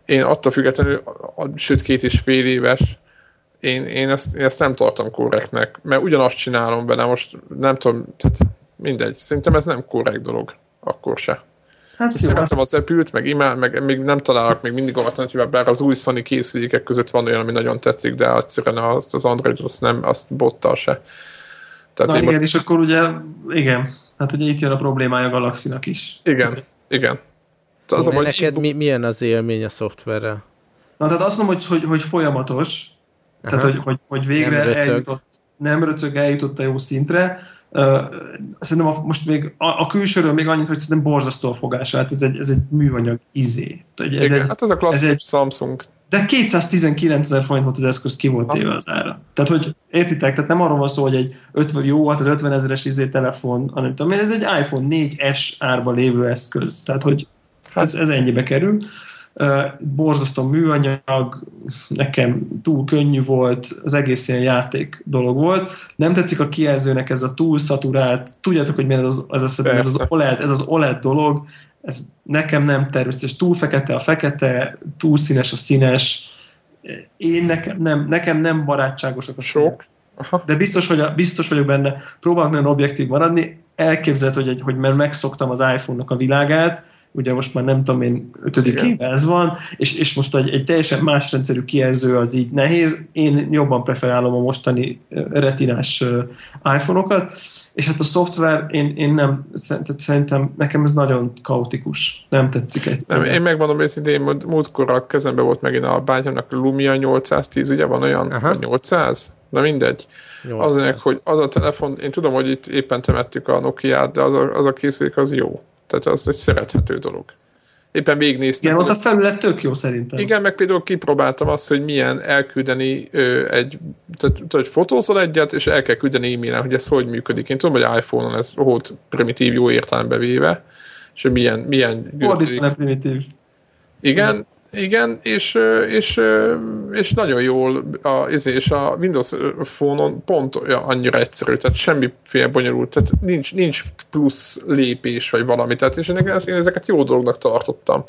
Én attól függetlenül, a, a, sőt két és fél éves, én, én, ezt, én ezt nem tartom korrektnek, mert ugyanazt csinálom vele, most nem tudom, tehát mindegy, szerintem ez nem korrekt dolog, akkor se.
Hát
Szeretem az Apple-t, meg imád, meg még nem találok még mindig alternatívát, bár az új Sony készülékek között van olyan, ami nagyon tetszik, de egyszerűen azt az Android azt nem, azt bottal se. Tehát
Na igen,
most,
és akkor ugye, igen, hát ugye itt jön a problémája a Galaxy-nak is.
igen, igen. Tehát az baj,
neked
hogy
mi, milyen az élmény a szoftverrel?
Na tehát azt mondom, hogy, hogy, hogy folyamatos, tehát
Aha.
hogy, hogy, hogy végre
Nem röcög.
eljutott, nem röcög, eljutott a jó szintre. Szerintem a, most még a, a külsőről még annyit, hogy szerintem borzasztó a fogása, hát ez egy, ez egy műanyag izé. Ez
igen,
egy,
hát az a klasszikus
ez egy-
Samsung.
de 219 ezer forint volt az eszköz, ki volt téve az ára. Tehát, hogy értitek, tehát nem arról van szó, hogy egy 50, jó, hát az 50 ezeres izé telefon, hanem tudom ez egy iPhone 4S árba lévő eszköz. Tehát, hogy ez, ez ennyibe kerül. Borzasztó műanyag, nekem túl könnyű volt, az egész ilyen játék dolog volt. Nem tetszik a kijelzőnek ez a túl szaturált, tudjátok, hogy milyen ez az, ez, az, ez az. OLED, ez az OLED dolog, ez nekem nem természetes. Túl fekete a fekete, túl színes a színes. Én nekem nem, nekem nem barátságosak a.
Sok.
De biztos, hogy a, biztos vagyok benne, próbálok nagyon objektív maradni. Elképzelhető, hogy, egy, hogy mert megszoktam az iPhone-nak a világát, ugye most már nem tudom én, ötödik
Igen.
éve ez van, és, és most egy, egy teljesen más rendszerű kijelző az így nehéz. Én jobban preferálom a mostani retinás iPhone-okat, és hát a szoftver, én, én nem, tehát szerintem nekem ez nagyon kaotikus. Nem tetszik egy.
Nem, én megmondom őszintén, múlt- múltkor a kezembe volt megint a bátyámnak a Lumia 810, ugye van olyan?
Aha.
Vagy 800? Na mindegy. Az ennek, hogy az a telefon, én tudom, hogy itt éppen temettük a Nokia-t, de az a, az a készülék az jó. Tehát az egy szerethető dolog. éppen végignéztem.
Igen, ott a felület tök jó szerintem.
Igen, meg például kipróbáltam azt, hogy milyen elküldeni ö, egy, tehát, hogy fotózol egyet, és el kell küldeni e-mailen, hogy ez hogy működik. Én tudom, hogy iPhone-on ez volt primitív jó értelembe véve, és hogy milyen, milyen
Fordítva primitív.
Igen, igen, és, és, és nagyon jól, a, és a Windows Phone-on pont annyira egyszerű, tehát semmiféle bonyolult, tehát nincs, nincs plusz lépés, vagy valami, tehát és én, én ezeket jó dolognak tartottam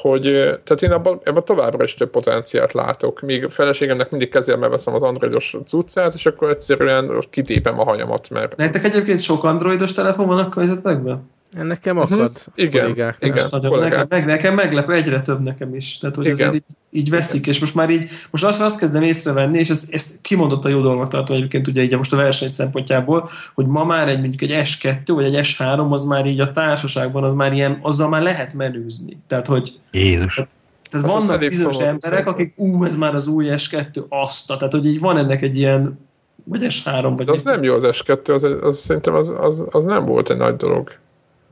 hogy tehát én abban, ebben továbbra is több potenciált látok, míg a feleségemnek mindig kezélme veszem az androidos cuccát, és akkor egyszerűen kitépem a hanyamat, mert...
Nektek egyébként sok androidos telefon van a környezetekben?
Nekem akad uh-huh.
Igen, kollégák. igen
nagyon, nekem, meg, nekem meglepő, egyre több nekem is. Tehát, hogy igen. azért így, így veszik, igen. és most már így, most azt, azt kezdem észrevenni, és ezt, ezt kimondott a jó dolognak tartom egyébként ugye így most a verseny szempontjából, hogy ma már egy mondjuk egy S2 vagy egy S3 az már így a társaságban, az már ilyen, azzal már lehet menőzni. Tehát, hogy
Jézus.
Tehát, tehát hát vannak bizonyos emberek, szerintem. akik ú, ez már az új S2, azt, tehát hogy így van ennek egy ilyen vagy S3, vagy...
De az nem jó az S2, az, az, szerintem az, az, az nem volt egy nagy dolog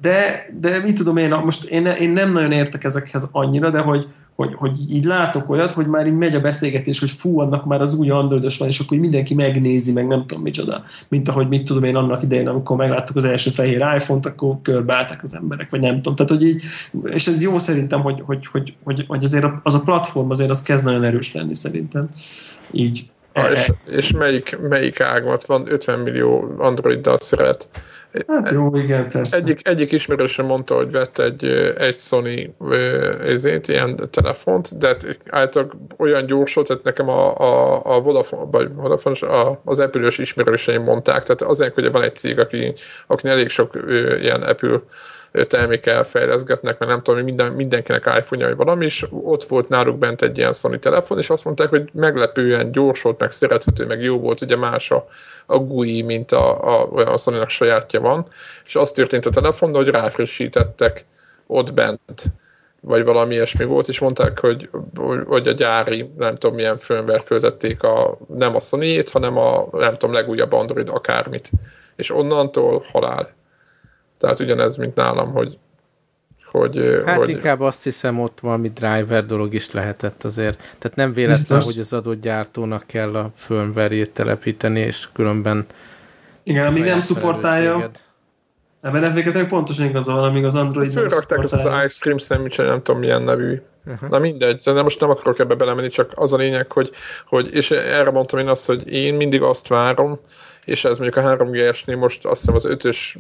de, de mit tudom én, most én, én nem nagyon értek ezekhez annyira, de hogy, hogy, hogy így látok olyat, hogy már így megy a beszélgetés, hogy fú, annak már az új androidos van, és akkor mindenki megnézi, meg nem tudom micsoda. Mint ahogy mit tudom én annak idején, amikor megláttuk az első fehér iPhone-t, akkor körbeálltak az emberek, vagy nem tudom. Tehát, hogy így, és ez jó szerintem, hogy, hogy, hogy, hogy, hogy azért az a platform azért az kezd nagyon erős lenni szerintem. Így.
Ha, és, és melyik, melyik ágat van 50 millió androiddal szeret
Hát jó, igen, persze.
Egyik, egyik ismerősen mondta, hogy vett egy, egy Sony ezért, ilyen telefont, de általában olyan gyors volt, tehát nekem a, a, a Vodafone, vagy Vodafone, a, az Apple-ös ismerőseim mondták, tehát azért, hogy van egy cég, aki, aki elég sok ilyen Apple termékkel fejleszgetnek, mert nem tudom, minden, mindenkinek iPhone-ja vagy valami, és ott volt náluk bent egy ilyen Sony telefon, és azt mondták, hogy meglepően gyors volt, meg szerethető, meg jó volt, ugye más a, a GUI, mint a, a, a sony sajátja van, és az történt a telefon, hogy ráfrissítettek ott bent vagy valami ilyesmi volt, és mondták, hogy, hogy a gyári, nem tudom milyen firmware föltették a, nem a sony hanem a nem tudom, legújabb Android akármit. És onnantól halál. Tehát ugyanez, mint nálam, hogy hogy,
hát
hogy...
inkább azt hiszem, ott valami driver dolog is lehetett azért. Tehát nem véletlen, hogy az adott gyártónak kell a firmware telepíteni, és különben
igen, amíg nem szupportálja. Ebben effektivek pontosan igaza van, amíg az Android
Fölrakták ezt az Ice Cream sandwich nem tudom milyen nevű. Uh-huh. Na mindegy, de most nem akarok ebbe belemenni, csak az a lényeg, hogy, hogy és erre mondtam én azt, hogy én mindig azt várom, és ez mondjuk a 3GS-nél most azt hiszem az ötös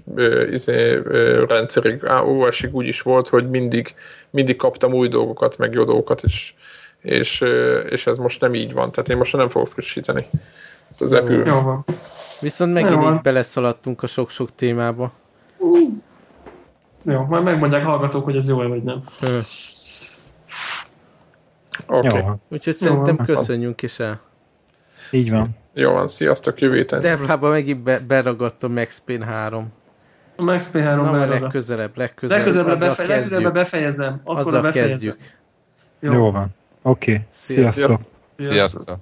izé, rendszerig, OS-ig úgy is volt, hogy mindig, mindig kaptam új dolgokat, meg jó dolgokat, és, és, és ez most nem így van, tehát én most nem fogok frissíteni. Az Apple...
Jó van.
Viszont megint így beleszaladtunk a sok-sok témába.
Jó, majd megmondják hallgatók, hogy ez jó vagy nem.
Oké. Okay.
Úgyhogy szerintem köszönjünk is el.
Így van.
Jó van, sziasztok, jövő héten.
Devlába megint be, beragadtam Max Payne 3.
A Max Payne 3
Na, legközelebb, legközelebb. Legközelebb,
befe- legközelebb befejezem. Akkor azzal befejezem. kezdjük.
Jó, Jó van. Oké. Okay. Sziasztok.
Sziasztok. Sziasztok.